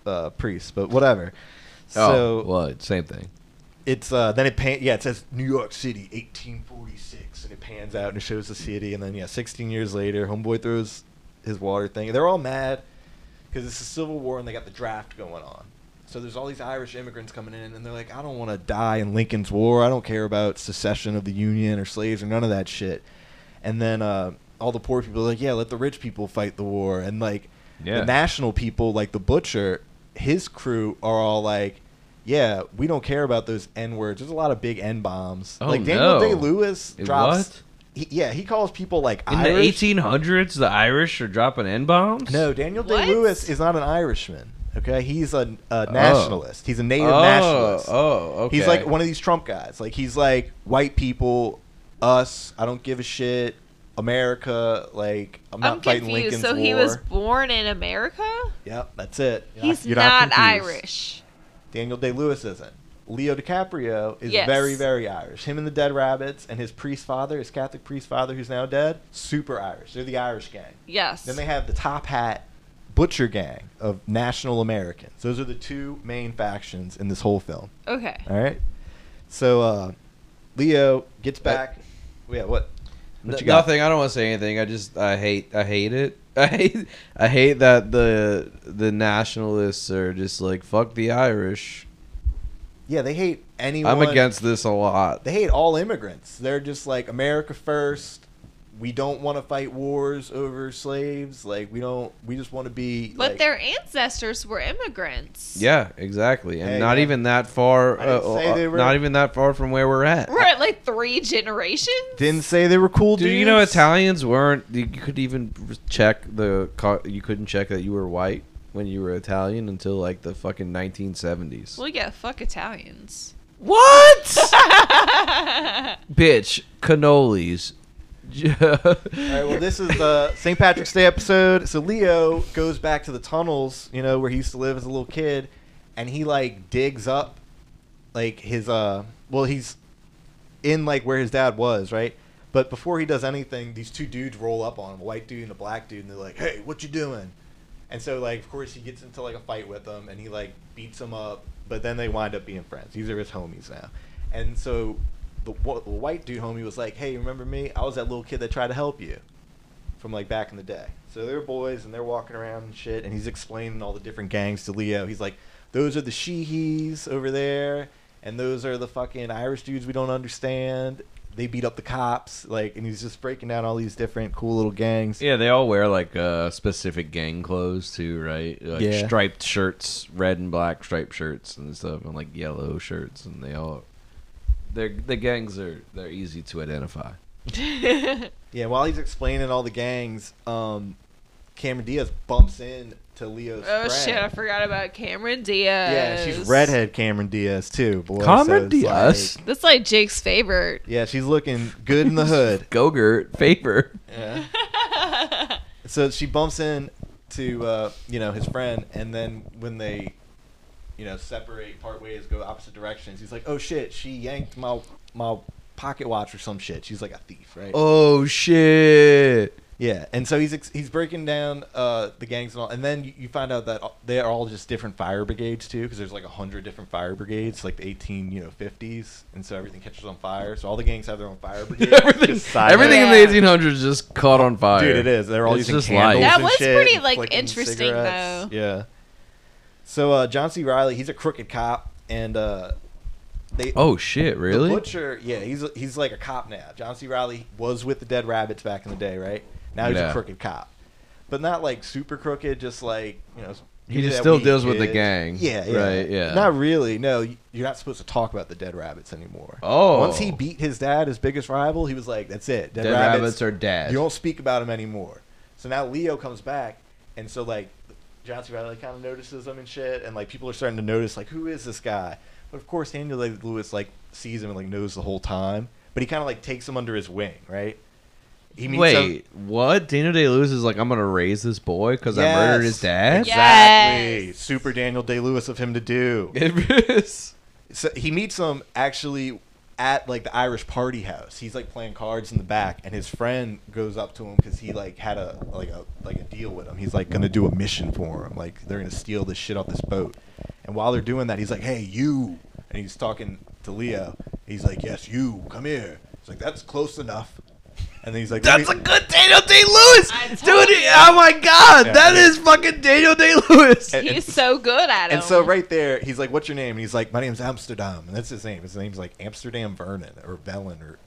uh, priest but whatever oh, so well, same thing. it's uh then it pan yeah it says New York City 1846 and it pans out and it shows the city and then yeah 16 years later homeboy throws his water thing they're all mad because it's a civil war and they got the draft going on so there's all these Irish immigrants coming in and they're like I don't want to die in Lincoln's war I don't care about secession of the Union or slaves or none of that shit and then uh all the poor people are like yeah let the rich people fight the war and like Yeah. the national people like the butcher his crew are all like yeah, we don't care about those N words. There's a lot of big N bombs. Oh, like Daniel no. Day Lewis drops. what? He, yeah, he calls people like In Irish. the 1800s, the Irish are dropping N bombs. No, Daniel Day What? Lewis is not an Irishman. Okay, he's a, a nationalist. He's a native oh, nationalist. Oh, okay. He's like one of these Trump guys. Like he's like white people, us. I don't give a shit. America. Like I'm not I'm fighting confused. Lincoln's So war. he was born in America? Yep, that's it. He's you're not, confused. Irish. Daniel Day Lewis isn't. Leo DiCaprio is Yes. very, very Irish. Him and the Dead Rabbits and his priest father, his Catholic priest father who's now dead, super Irish. They're the Irish gang. Yes. Then they have the Top Hat Butcher gang of national Americans. Those are the two main factions in this whole film. okay. All right. So uh, Leo gets back. yeah, what? What N- got? nothing. I don't want to say anything. I just I hate I hate it. <laughs> I hate I hate that the the nationalists are just like fuck the Irish. Yeah, they hate anyone. I'm against this a lot. They hate all immigrants. They're just like America first. We don't want to fight wars over slaves. Like we don't. We just want to be. But like, their ancestors were immigrants. Yeah, exactly, and Hey, not man. even that far. Didn't uh, say uh, they were- Not even that far from where we're at. We're at like three generations. didn't say they were cool Dude, dudes. you know Italians weren't. You could even check the. You couldn't check that you were white when you were Italian until like the fucking 1970s. Well, yeah, fuck Italians. What? <laughs> Bitch, cannolis. All right. Well, this is the St. Patrick's Day episode. So Leo goes back to the tunnels, you know, where he used to live as a little kid, and he like digs up, like his uh. Well, he's in like where his dad was, right? But before he does anything, these two dudes roll up on him, a white dude and a black dude, and they're like, "Hey, what you doing?" And so, like, of course, he gets into like a fight with them, and he like beats them up. But then they wind up being friends. These are his homies now. And so, the, the white dude homie was like, "Hey, remember me? I was that little kid that tried to help you from like back in the day." So they're boys, and they're walking around and shit. And he's explaining all the different gangs to Leo. He's like, "Those are the Sheehees over there." And those are the fucking Irish dudes we don't understand. They beat up the cops, like, and he's just breaking down all these different cool little gangs. Yeah, they all wear like uh, specific gang clothes too, right? Like Yeah. striped shirts, red and black striped shirts and stuff, and like yellow shirts, and they all. They're the gangs are they're easy to identify. <laughs> Yeah, while he's explaining all the gangs, um, Cameron Diaz bumps in to Leo's oh friend. shit! I forgot about Cameron Diaz. Yeah, she's redhead Cameron Diaz too. Boy, Cameron so Diaz? like- That's like Jake's favorite. yeah, she's looking good in the hood. Gogurt favor. Yeah. <laughs> So she bumps in to uh, you know his friend, and then when they you know separate, part ways, go opposite directions, he's like, "Oh shit, she yanked my my pocket watch or some shit." She's like a thief, right? Oh shit. Yeah, and so he's ex- he's breaking down uh, the gangs and all, and then you, you find out that they are all just different fire brigades too, because there's like a hundred different fire brigades, like the eighteen you know fifties, and so everything catches on fire. So all the gangs have their own fire <laughs> brigade. everything everything note. in the 1800s just caught on fire. Dude, it is. They're all It's using just candles light. That and was shit, pretty, and like, interesting, cigarettes. though. Yeah. So uh, John C. Reilly, he's a crooked cop, and uh, they. Oh shit, The really? butcher, yeah, he's he's like a cop now. John C. Reilly was with the Dead Rabbits back in the day, right? Now he's Yeah. a crooked cop, but not like super crooked. Just like you know, He just that still weed, deals with the kid. gang. Yeah, yeah, Right, yeah. Not really. No, y- you're not supposed to talk about the Dead Rabbits anymore. Oh. once he beat his dad, his biggest rival, he was like, "That's it. Dead, Dead Rabbits, rabbits are dead. You don't speak about him anymore." So now Leo comes back, and so like John C. Reilly kind of notices him and shit, and like people are starting to notice like who is this guy? But of course, Daniel Day Lewis like sees him and like knows the whole time, but he kind of like takes him under his wing, right? He meets Wait, him- what? Daniel Day Lewis is like, I'm gonna raise this boy because I murdered his dad. Exactly. Yes. Super Daniel Day Lewis of him to do. <laughs> It is. So he meets him actually at like the Irish party house. He's like playing cards in the back, and his friend goes up to him because he like had a like a like a deal with him. He's like gonna do a mission for him. Like they're gonna steal this shit off this boat. And while they're doing that, he's like, "Hey, you!" And he's talking to Leo. He's like, "Yes, you. Come here." He's like, "That's close enough." And then he's like, That's a good Daniel Day Lewis, dude. you. Oh my god, Yeah. that is fucking Daniel Day Lewis. And- He's so good at it. And so right there, he's like, "What's your name?" And he's like, "My name's Amsterdam," and that's his name. His name's like Amsterdam Vernon or Velen or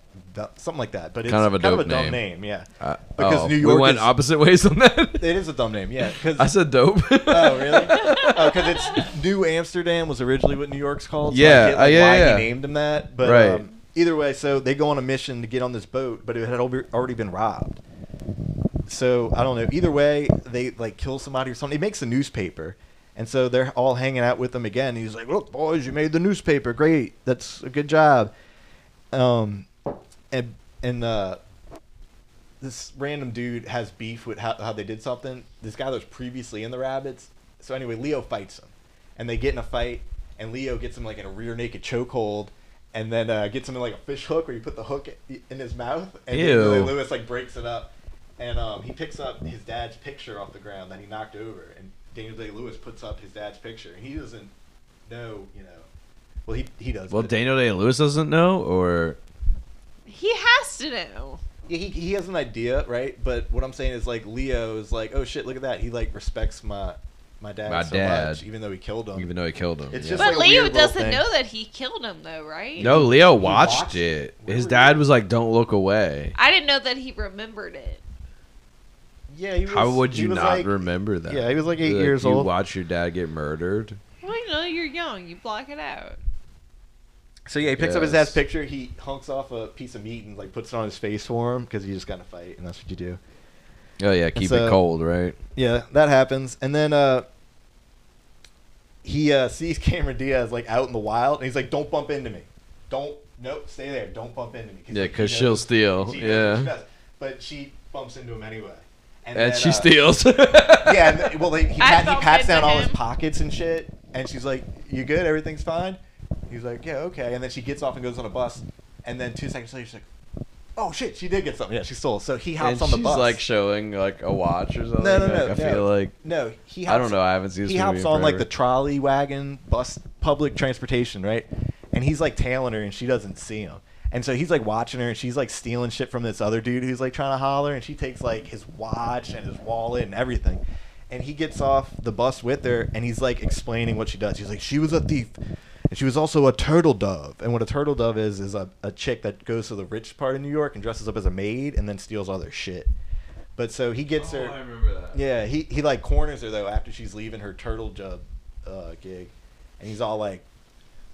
something like that. But it's Kind of a kind of a dumb name. name, yeah. Uh, Because oh, New we York went is- opposite ways on that. <laughs> It is a dumb name, yeah. Cause, I said dope. <laughs> oh, really? <laughs> Oh, because it's New Amsterdam was originally what New York's called. So Yeah, I get, uh, yeah, why yeah. he named him that. But Right. um, either way, so they go on a mission to get on this boat, but it had already been robbed. So I don't know. Either way, they like kill somebody or something. He makes a newspaper. And so they're all hanging out with him again. He's like, "Look, boys, you made the newspaper. Great. That's a good job." Um, and and uh, this random dude has beef with how, how they did something. This guy that was previously in the rabbits. So anyway, Leo fights him, and they get in a fight, and Leo gets him like in a rear naked chokehold, and then uh, gets him in like a fish hook where you put the hook in his mouth, and then Ew. Lewis like breaks it up, and um, he picks up his dad's picture off the ground that he knocked over, and Daniel Day Lewis puts up his dad's picture, and he doesn't know, you know. Well, he he does. well, Daniel Day Lewis doesn't know, or he has to know. Yeah, he, he has an idea, right? But what I'm saying is like Leo is like, oh shit, look at that. He like respects my my dad My so dad. much, even though he killed him. even though he killed him. It's yeah. just But like Leo doesn't thing. know that he killed him, though, right? no, Leo watched, watched it. it. Where His dad was like, "Don't look away." I didn't know that he remembered it. Yeah, he was, How would he you was, not like- remember that? Yeah, he was like eight Like, years you old. watch your dad get murdered. Well, you know, you're young. You block it out. So yeah, he picks up his Yes. dad's picture. He hunks off a piece of meat and like puts it on his face for him because you just got to fight, and that's what you do. Oh yeah, keep so- it cold, right? Yeah, that happens, and then uh, he uh, sees <laughs> Cameron Diaz like out in the wild, and he's like, "Don't bump into me. Don't. Nope. Stay there. Don't bump into me." Yeah, like, because she'll steal. She knows what she Yeah. But she bumps into him anyway. and then, she uh, steals. <laughs> Yeah, and th- well, like, he, pat, he pats into down all his pockets and shit, and she's like, "You good? Everything's fine." He's like, "Yeah, okay." And then she gets off and goes on a bus, and then two seconds later, she's like, "Oh shit, she did get something. Yeah, she stole." So he hops and on the she's bus. like showing like a watch or something. no, no, no. Like, I no. feel like no. He. Hops, I don't know. I haven't seen this He hops on like the trolley wagon, bus, public transportation, right? And he's like tailing her, and she doesn't see him. And so he's like watching her, and she's like stealing shit from this other dude who's like trying to holler, and she takes like his watch and his wallet and everything. And he gets off the bus with her, and he's like explaining what she does. He's like, she was a thief, and she was also a turtle dove. And what a turtle dove is is a, a chick that goes to the rich part of New York and dresses up as a maid, and then steals all their shit. But so he gets her. Oh, remember that. Yeah, he he like corners her though after she's leaving her turtle job uh, gig, and he's all like,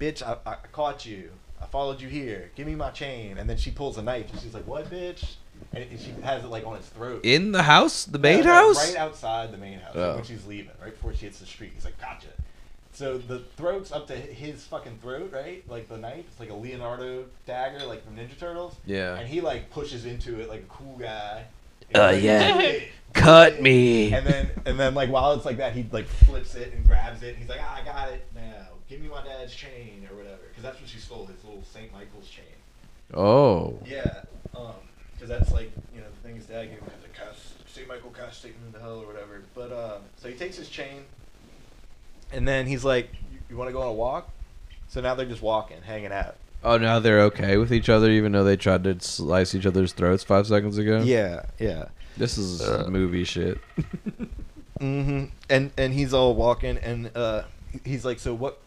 "Bitch, I, I caught you. I followed you here. Give me my chain. And then she pulls a knife and she's like, what, bitch? And it- she has it like on his throat. In the house, the main Yeah, no, house. Right outside the main house like Oh. when she's leaving, right before she hits the street. He's like, gotcha. So the throat's up to his fucking throat, right? Like the knife. It's like a Leonardo dagger, like from Ninja Turtles. Yeah. And he like pushes into it like a cool guy. Uh, yeah. <laughs> Cut me. And then and then like while it's like that, he like flips it and grabs it. And he's like, ah, I got it now. Give me my dad's chain or whatever, because that's what she stole, his little Saint Michael's chain. Oh. Yeah, um, because that's like you know the thing his dad gave him a cast, St. Michael cast taken into hell or whatever. But uh, so he takes his chain, and then he's like, "You, you want to go on a walk?" So now they're just walking, hanging out. Oh, now they're okay with each other, even though they tried to slice each other's throats five seconds ago. Yeah, yeah. This is Uh. movie shit. <laughs> Mm-hmm. And and he's all walking, and uh, he's like, "So what?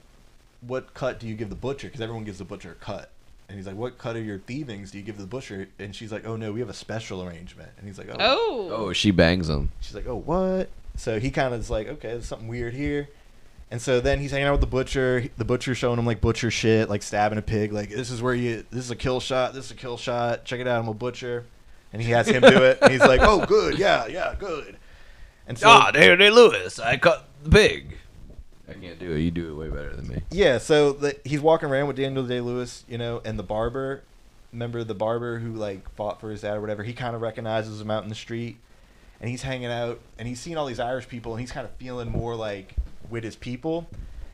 What cut do you give the butcher? Because everyone gives the butcher a cut." And he's like, "What cut of your thievings do you give the butcher?" And she's like, "Oh no, we have a special arrangement." And he's like, "Oh." Oh. Oh, she bangs him. She's like, "Oh, what?" So he kind of is like, "Okay, there's something weird here." And so then he's hanging out with the butcher. The butcher's showing him like butcher shit, like stabbing a pig. Like this is where you. This is a kill shot. This is a kill shot. Check it out. I'm a butcher. And he has him do it. And he's like, "Oh, good. Yeah, yeah, good." And so Ah, Daniel Day Lewis, I cut the pig. I can't do it. You do it way better than me. yeah, so the, he's walking around with Daniel Day Lewis, you know, and the barber. Remember the barber who like fought for his dad or whatever? He kind of recognizes him out in the street, and he's hanging out, and he's seeing all these Irish people, and he's kind of feeling more like with his people.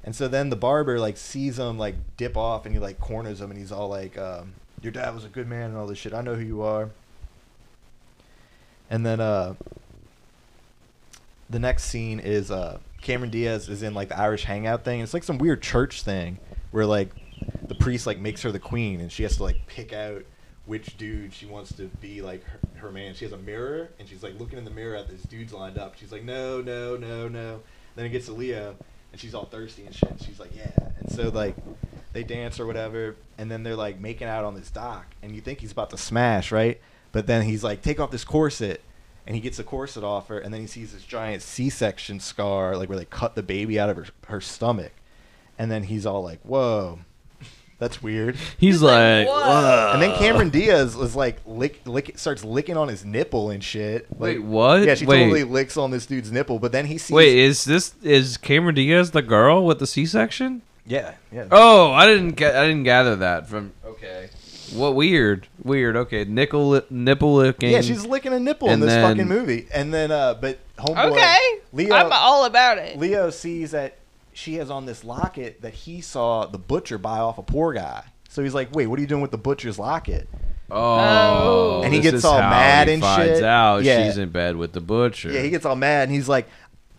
And so then the barber like sees him like dip off, and he like corners him, and he's all like, um, "Your dad was a good man and all this shit. I know who you are." And then uh, the next scene is uh, Cameron Diaz is in like the Irish hangout thing. It's like some weird church thing where like the priest like makes her the queen, and she has to like pick out which dude she wants to be like her, her man. She has a mirror, and she's like looking in the mirror at this dude's lined up. She's like, no, no, no, no. Then it gets to Leo, and she's all thirsty and shit. And she's like, yeah. And so like they dance or whatever, and then they're like making out on this dock, and you think he's about to smash, right? But then he's like, take off this corset, and he gets the corset off her, and then he sees this giant C-section scar, like where they cut the baby out of her, her stomach, and then he's all like, whoa, that's weird. He's, like, like, "Whoa." "Whoa." And then Cameron Diaz is like lick, lick starts licking on his nipple and shit. Like, Wait, what? Yeah, she Wait. totally licks on this dude's nipple, but then he sees. Wait, is this is Cameron Diaz the girl with the C-section? yeah, yeah. Oh, I didn't get. I didn't gather that from. Okay. What weird, weird. Okay, nickel li- nipple licking. yeah, she's licking a nipple in And this then- fucking movie, and then uh, but homeboy Okay. Leo I'm all about it. Leo sees that she has on this locket that he saw the butcher buy off a poor guy. So he's like, "Wait, what are you doing with the butcher's locket?" Oh, And he gets all mad and finds shit. out Yeah. she's in bed with the butcher. Yeah, he gets all mad and he's like,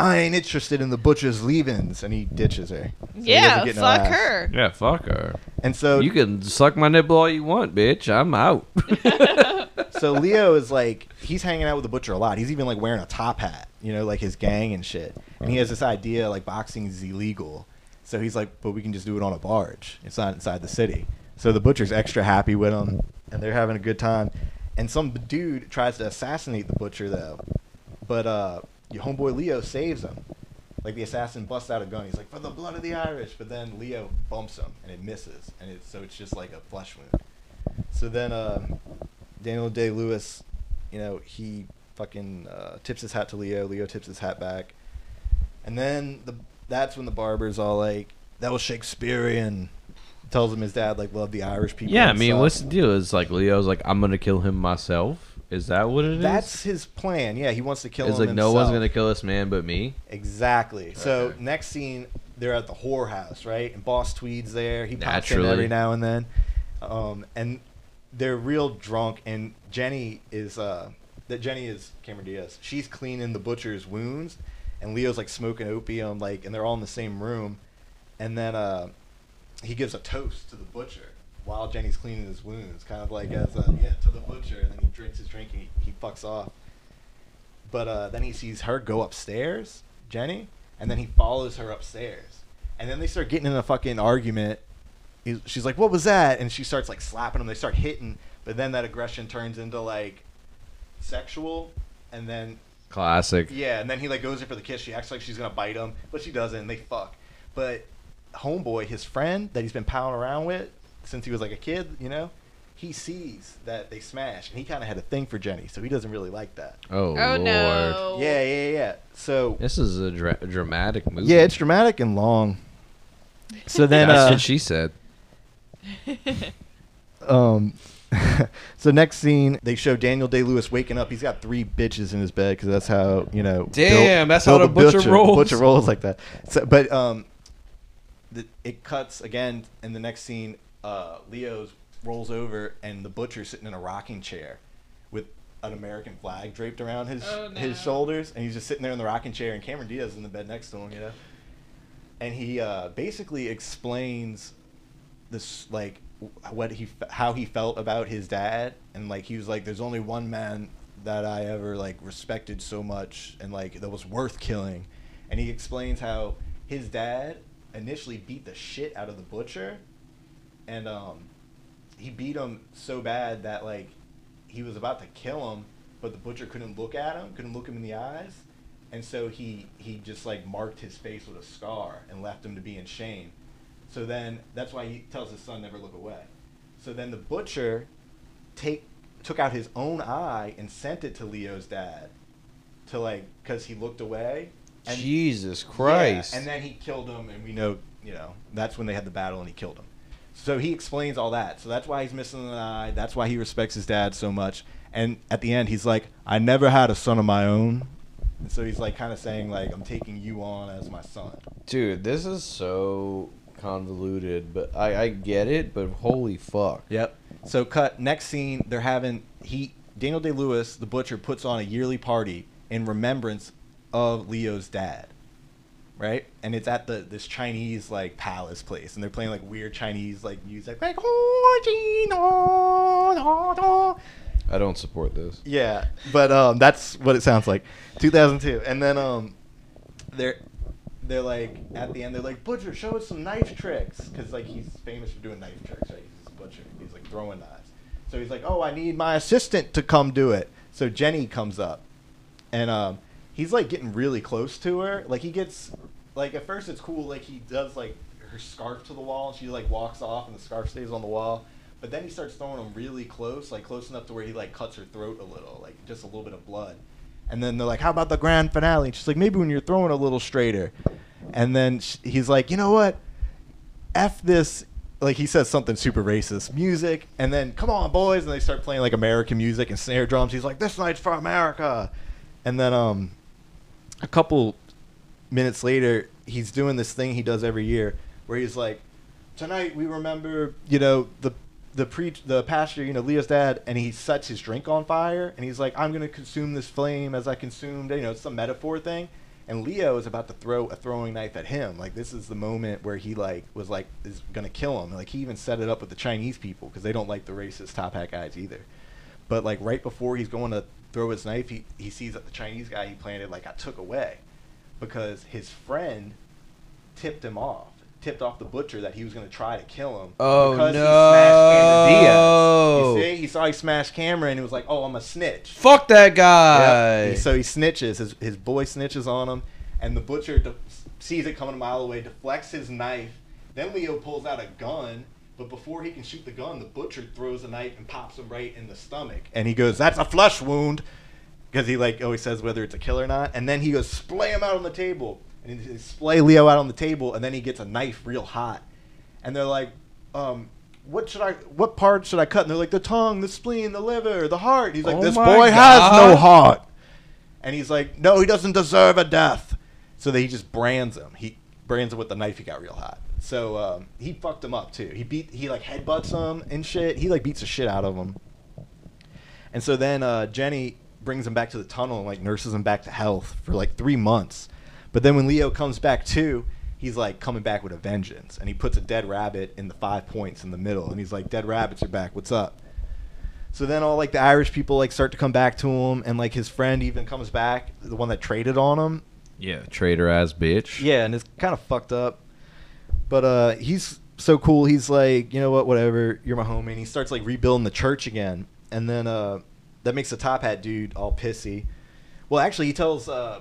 "I ain't interested in the butcher's leavings," and he ditches her. So he yeah, doesn't get no fuck ass. her. Yeah, fuck her. And so you can suck my nipple all you want, bitch. I'm out. <laughs> so Leo is like he's hanging out with the butcher a lot. He's even like wearing a top hat, you know, like his gang and shit. And he has this idea like boxing is illegal. So he's like, but we can just do it on a barge. It's not inside the city. So the butcher's extra happy with him, and they're having a good time. And some dude tries to assassinate the butcher though, but uh, your homeboy Leo saves him. Like the assassin busts out a gun. He's like, for the blood of the Irish. But then Leo bumps him, and it misses, and it's so it's just like a flesh wound. So then uh, Daniel Day Lewis, you know, he fucking uh, tips his hat to Leo. Leo tips his hat back, and then the that's when the barber's all like, "That was Shakespearean." Tells him his dad like loved the Irish people. yeah, I mean, what's the deal? Is like Leo's like, I'm gonna kill him myself. Is that what it is? That's his plan. Yeah, he wants to kill It's him. like no one's gonna kill this man but me. Exactly. So next scene, they're at the whorehouse, right? And Boss Tweed's there. He pops in every now and then, um, and they're real drunk. And Jenny is uh, that Jenny is Cameron Diaz. She's cleaning the butcher's wounds, and Leo's like smoking opium, like, and they're all in the same room. And then uh, he gives a toast to the butcher while Jenny's cleaning his wounds, kind of like as a, yeah to the butcher. And then he drinks his drink and he, he fucks off. But uh, then he sees her go upstairs, Jenny, and then he follows her upstairs. And then they start getting in a fucking argument. He's, she's like, "What was that?" And she starts like slapping him. They start hitting, but then that aggression turns into like sexual, and then Classic. yeah, and then he like goes in for the kiss. She acts like she's gonna bite him, but she doesn't. And they fuck. But homeboy, his friend that he's been palling around with, since he was like a kid, you know, he sees that they smash, and he kind of had a thing for Jenny, so he doesn't really like that. Oh, Oh lord. no. Yeah, yeah, yeah. So This is a dra- dramatic movie. yeah, it's dramatic and long. So then, That's uh, what she said. <laughs> um, <laughs> so next scene, they show Daniel Day Lewis waking up. He's got three bitches in his bed because that's how you know. Damn, that's how the butcher rolls. Butcher rolls like that. So, but um, the, it cuts again in the next scene. Uh, Leo's rolls over and the butcher's sitting in a rocking chair with an American flag draped around his Oh, no. his shoulders, and he's just sitting there in the rocking chair, and Cameron Diaz is in the bed next to him, you know. And he uh, basically explains this like what he how he felt about his dad and like he was like there's only one man that I ever like respected so much and like that was worth killing and he explains how his dad initially beat the shit out of the butcher and um he beat him so bad that like he was about to kill him but the butcher couldn't look at him couldn't look him in the eyes and so he he just like marked his face with a scar and left him to be in shame so then that's why he tells his son never look away. So then the butcher take took out his own eye and sent it to Leo's dad to like because he looked away. And Jesus Yeah, Christ. and then he killed him, and we know you know that's when they had the battle and he killed him. So he explains all that. So that's why he's missing an eye. That's why he respects his dad so much. And at the end, he's like, "I never had a son of my own." And so he's like, kind of saying like, "I'm taking you on as my son." Dude, this is so convoluted, but I, I get it, but holy fuck. Yep. So cut next scene. They're having he Daniel Day Lewis, the butcher, puts on a yearly party in remembrance of Leo's dad. Right, and it's at the this Chinese like palace place, and they're playing like weird Chinese like music, like I don't support this. yeah, but um, that's what it sounds like. 2002, and then um, they're they're like at the end they're like butcher, show us some knife tricks because like he's famous for doing knife tricks, right? He's a butcher. He's like throwing knives. So he's like, oh, I need my assistant to come do it. So Jenny comes up, and um, he's like getting really close to her. Like he gets like at first it's cool. Like he does like her scarf to the wall, and she like walks off, and the scarf stays on the wall. But then he starts throwing them really close, like close enough to where he like cuts her throat a little, like just a little bit of blood. And then they're like, "How about the grand finale?" And she's like, "Maybe when you're throwing a little straighter." And then sh- he's like, "You know what? F this." Like he says something super racist, music, and then come on, boys, and they start playing like American music and snare drums. He's like, "This night's for America," and then um, a couple minutes later, he's doing this thing he does every year, where he's like, "Tonight we remember, you know, the the preach the pastor, you know, Leo's dad, and he sets his drink on fire, and he's like, "I'm gonna consume this flame as I consumed," you know, it's a metaphor thing. And Leo is about to throw a throwing knife at him. Like this is the moment where he like was like is gonna kill him. Like he even set it up with the Chinese people because they don't like the racist top hat guys either. But like right before he's going to throw his knife, he, he sees that the Chinese guy he planted like I took away because his friend tipped him off, tipped off the butcher that he was going to try to kill him. Oh, because He smashed Cameron. Diaz. You see, he saw he smashed Cameron and he was like, "Oh, I'm a snitch." Fuck that guy. He- So he snitches. His his boy snitches on him, and the butcher de- sees it coming a mile away, deflects his knife. Then Leo pulls out a gun, but before he can shoot the gun, the butcher throws a knife and pops him right in the stomach. And he goes, "That's a flesh wound," because he like always says whether it's a kill or not. And then he goes, "Splay him out on the table," and he splay Leo out on the table, and then he gets a knife real hot, and they're like, um. What should I? What part should I cut? And they're like the tongue, the spleen, the liver, the heart. He's like, Oh this my boy has no heart. And he's like, no, he doesn't deserve a death. So they just brands him. He brands him with the knife he got real hot. So um, he fucked him up too. He beat, he like headbutts him and shit. He like beats the shit out of him. And so then uh, Jenny brings him back to the tunnel and like nurses him back to health for like three months. But then when Leo comes back too, he's like coming back with a vengeance. And he puts a dead rabbit in the five points in the middle. And he's like, dead rabbits are back. What's up? So then all like the Irish people like start to come back to him, and like his friend even comes back, the one that traded on him. yeah, traitor ass bitch. Yeah, and it's kind of fucked up. But uh, he's so cool. He's like, you know what, whatever. You're my homie. And he starts like rebuilding the church again, and then uh, that makes the top hat dude all pissy. Well, actually, he tells uh,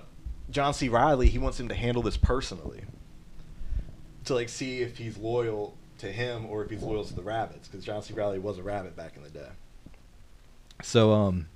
John C. Reilly he wants him to handle this personally, to like see if he's loyal to him or if he's loyal to the rabbits because John C. Reilly was a rabbit back in the day. So um,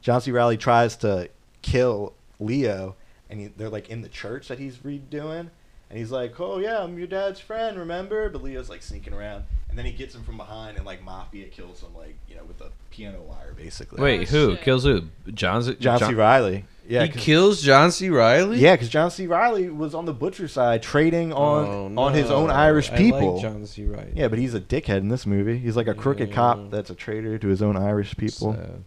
John C. Reilly tries to kill Leo, and he, they're like in the church that he's redoing, and he's like, "Oh yeah, I'm your dad's friend, remember?" But Leo's like sneaking around, and then he gets him from behind, and like Mafia kills him, like you know, with a piano wire, basically. Wait, Oh, who shit. kills who? John C. John, C. Reilly. Yeah, he kills John C. Reilly. Yeah, because John C. Reilly was on the butcher side, trading oh, on Oh, on his own no. Irish I people. like John C. Reilly. Yeah, but he's a dickhead in this movie. He's like a crooked Yeah. cop that's a traitor to his own Irish people. Sad.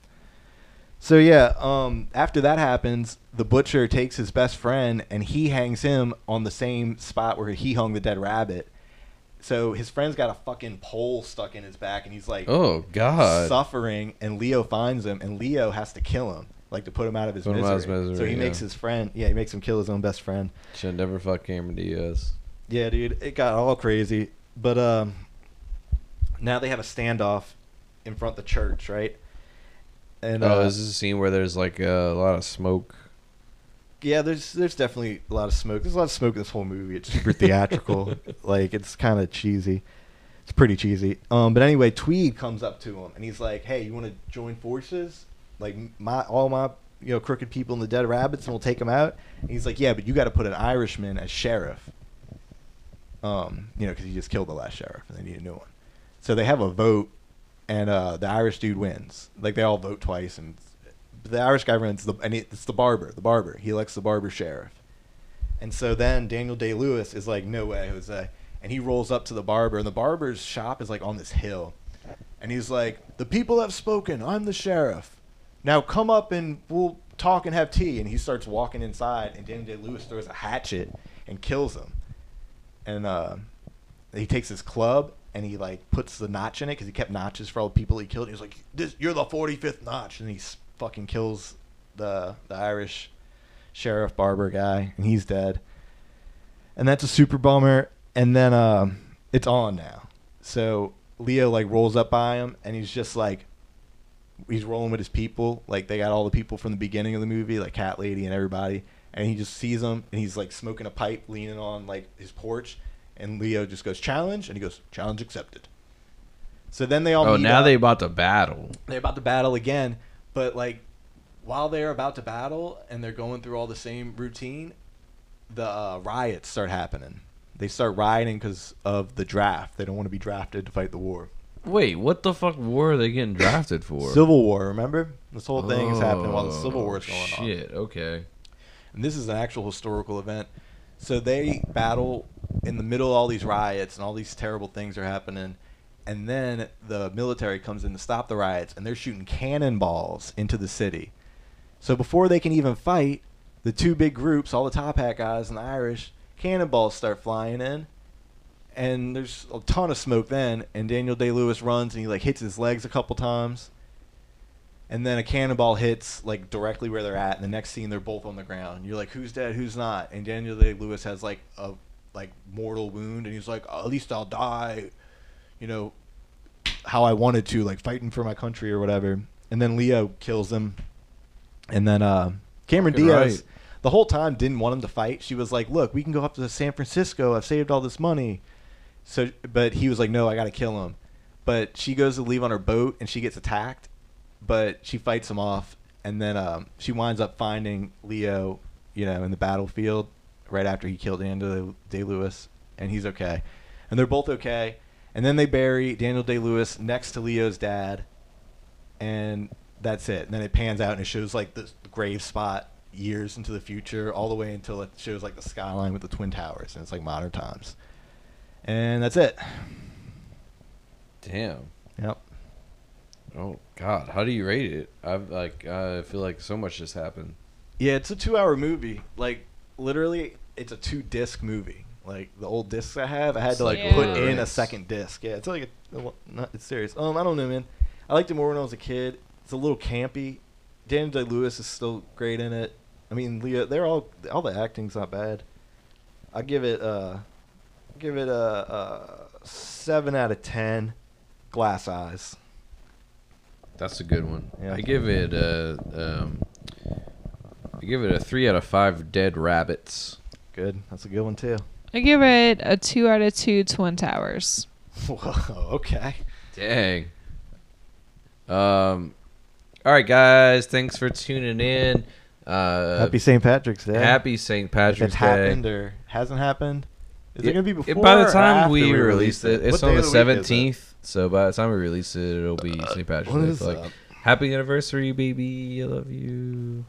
So yeah, um, after that happens, the butcher takes his best friend and he hangs him on the same spot where he hung the dead rabbit. So his friend's got a fucking pole stuck in his back and he's like Oh God. suffering and Leo finds him and Leo has to kill him, like to put him out of his, misery. out of his misery, So he yeah. makes his friend yeah, he makes him kill his own best friend. Should never fuck Cameron Diaz. Yeah, dude, it got all crazy. But um, now they have a standoff in front of the church, right? And oh, uh, is this a scene where there's like a lot of smoke? yeah, there's there's definitely a lot of smoke. There's a lot of smoke in this whole movie. It's super <laughs> theatrical. like it's kind of cheesy. It's pretty cheesy. Um, but anyway, Tweed comes up to him and he's like, "Hey, you want to join forces? Like my all my you know crooked people and the dead rabbits, and we'll take them out." And he's like, "Yeah, but you got to put an Irishman as sheriff." Um, you know, because he just killed the last sheriff, and they need a new one. So they have a vote, and uh, the Irish dude wins. Like they all vote twice, and the Irish guy runs the and it- it's the barber. The barber he elects the barber sheriff, and so then Daniel Day Lewis is like, "No way, Jose," and he rolls up to the barber, and the barber's shop is like on this hill, and he's like, "The people have spoken. I'm the sheriff. Now come up and we'll talk and have tea." And he starts walking inside, and Daniel Day Lewis throws a hatchet and kills him, and uh, he takes his club and he like puts the notch in it because he kept notches for all the people he killed. He's like, "This, you're the 45th notch," and he fucking kills the the Irish sheriff barber guy, and he's dead. And that's a super bummer. And then um, it's on now. So Leo like rolls up by him, and he's just like, he's rolling with his people. Like they got all the people from the beginning of the movie, like Cat Lady and everybody. And he just sees them, and he's like smoking a pipe, leaning on like his porch. And Leo just goes challenge, and he goes challenge accepted. So then they all Oh, now up. they about to battle. they're about to battle again, but like while they're about to battle and they're going through all the same routine, the uh, riots start happening. They start rioting because of the draft. They don't want to be drafted to fight the war. Wait, what the fuck war are they getting <coughs> drafted for? Civil War, remember? This whole thing is happening while the Civil Oh, War is going on. Shit. Okay. And this is an actual historical event. So they battle in the middle of all these riots and all these terrible things are happening. And then the military comes in to stop the riots and they're shooting cannonballs into the city. So before they can even fight, the two big groups, all the top hat guys and the Irish, cannonballs start flying in. And there's a ton of smoke then. And Daniel Day Lewis runs and he like hits his legs a couple times and then a cannonball hits like directly where they're at, and the next scene they're both on the ground. You're like, who's dead, who's not? And Daniel Day Lewis has like a like mortal wound, and he's like, at least I'll die, you know, how I wanted to, like fighting for my country or whatever. And then Leo kills him, and then uh, Cameron Diaz. right. The whole time didn't want him to fight. She was like, "Look, we can go up to San Francisco. I've saved all this money." So, but he was like, "No, I got to kill him." But she goes to leave on her boat, and she gets attacked but she fights him off, and then um, she winds up finding Leo, you know, in the battlefield right after he killed Daniel Day Lewis, and he's okay, and they're both okay, and then they bury Daniel Day Lewis next to Leo's dad, and that's it. And then it pans out and it shows like the grave spot years into the future, all the way until it shows like the skyline with the twin towers, and it's like modern times, and that's it. Damn. Yep. Oh God, how do you rate it? I've like I feel like so much just happened. Yeah, it's a two-hour movie. Like literally, it's a two-disc movie. Like the old discs I have, I had to like Yeah. put in a Nice. second disc. Yeah, it's like a, a- not, it's serious. Um, I don't know, man. I liked it more when I was a kid. It's a little campy. Daniel Day Lewis is still great in it. I mean, Leo, they're all all the acting's not bad. I give it uh, give it a, a seven out of ten. Glass eyes. That's a good one. Yeah. I give it a um, I give it a three out of five dead rabbits. Good. That's a good one too. I give it a two out of two Twin Towers. <laughs> Whoa. Okay. Dang. Um. All right, guys. Thanks for tuning in. Uh, Happy St. Patrick's Day. Happy St. If Patrick's it's Day. happened or hasn't happened. Is it Yeah, gonna be before? by the or time after we, release release it, it's What on the of week is it? seventeenth. So by the time we release it, it'll be St. Patrick's Day. like, up? happy anniversary, baby! I love you.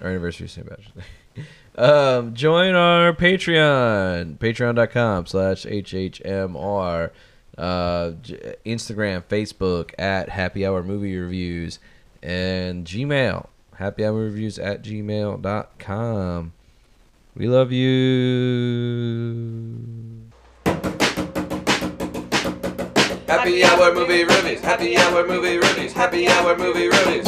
Our anniversary, St. Patrick's Day. <laughs> um, join our Patreon, patreon.com slash hhmr. Uh, J- Instagram, Facebook at Happy Hour Movie Reviews, and Gmail, Happy Hour Reviews at gmail.com. We love you. Happy hour movie reviews. Happy hour movie reviews. Happy hour movie reviews.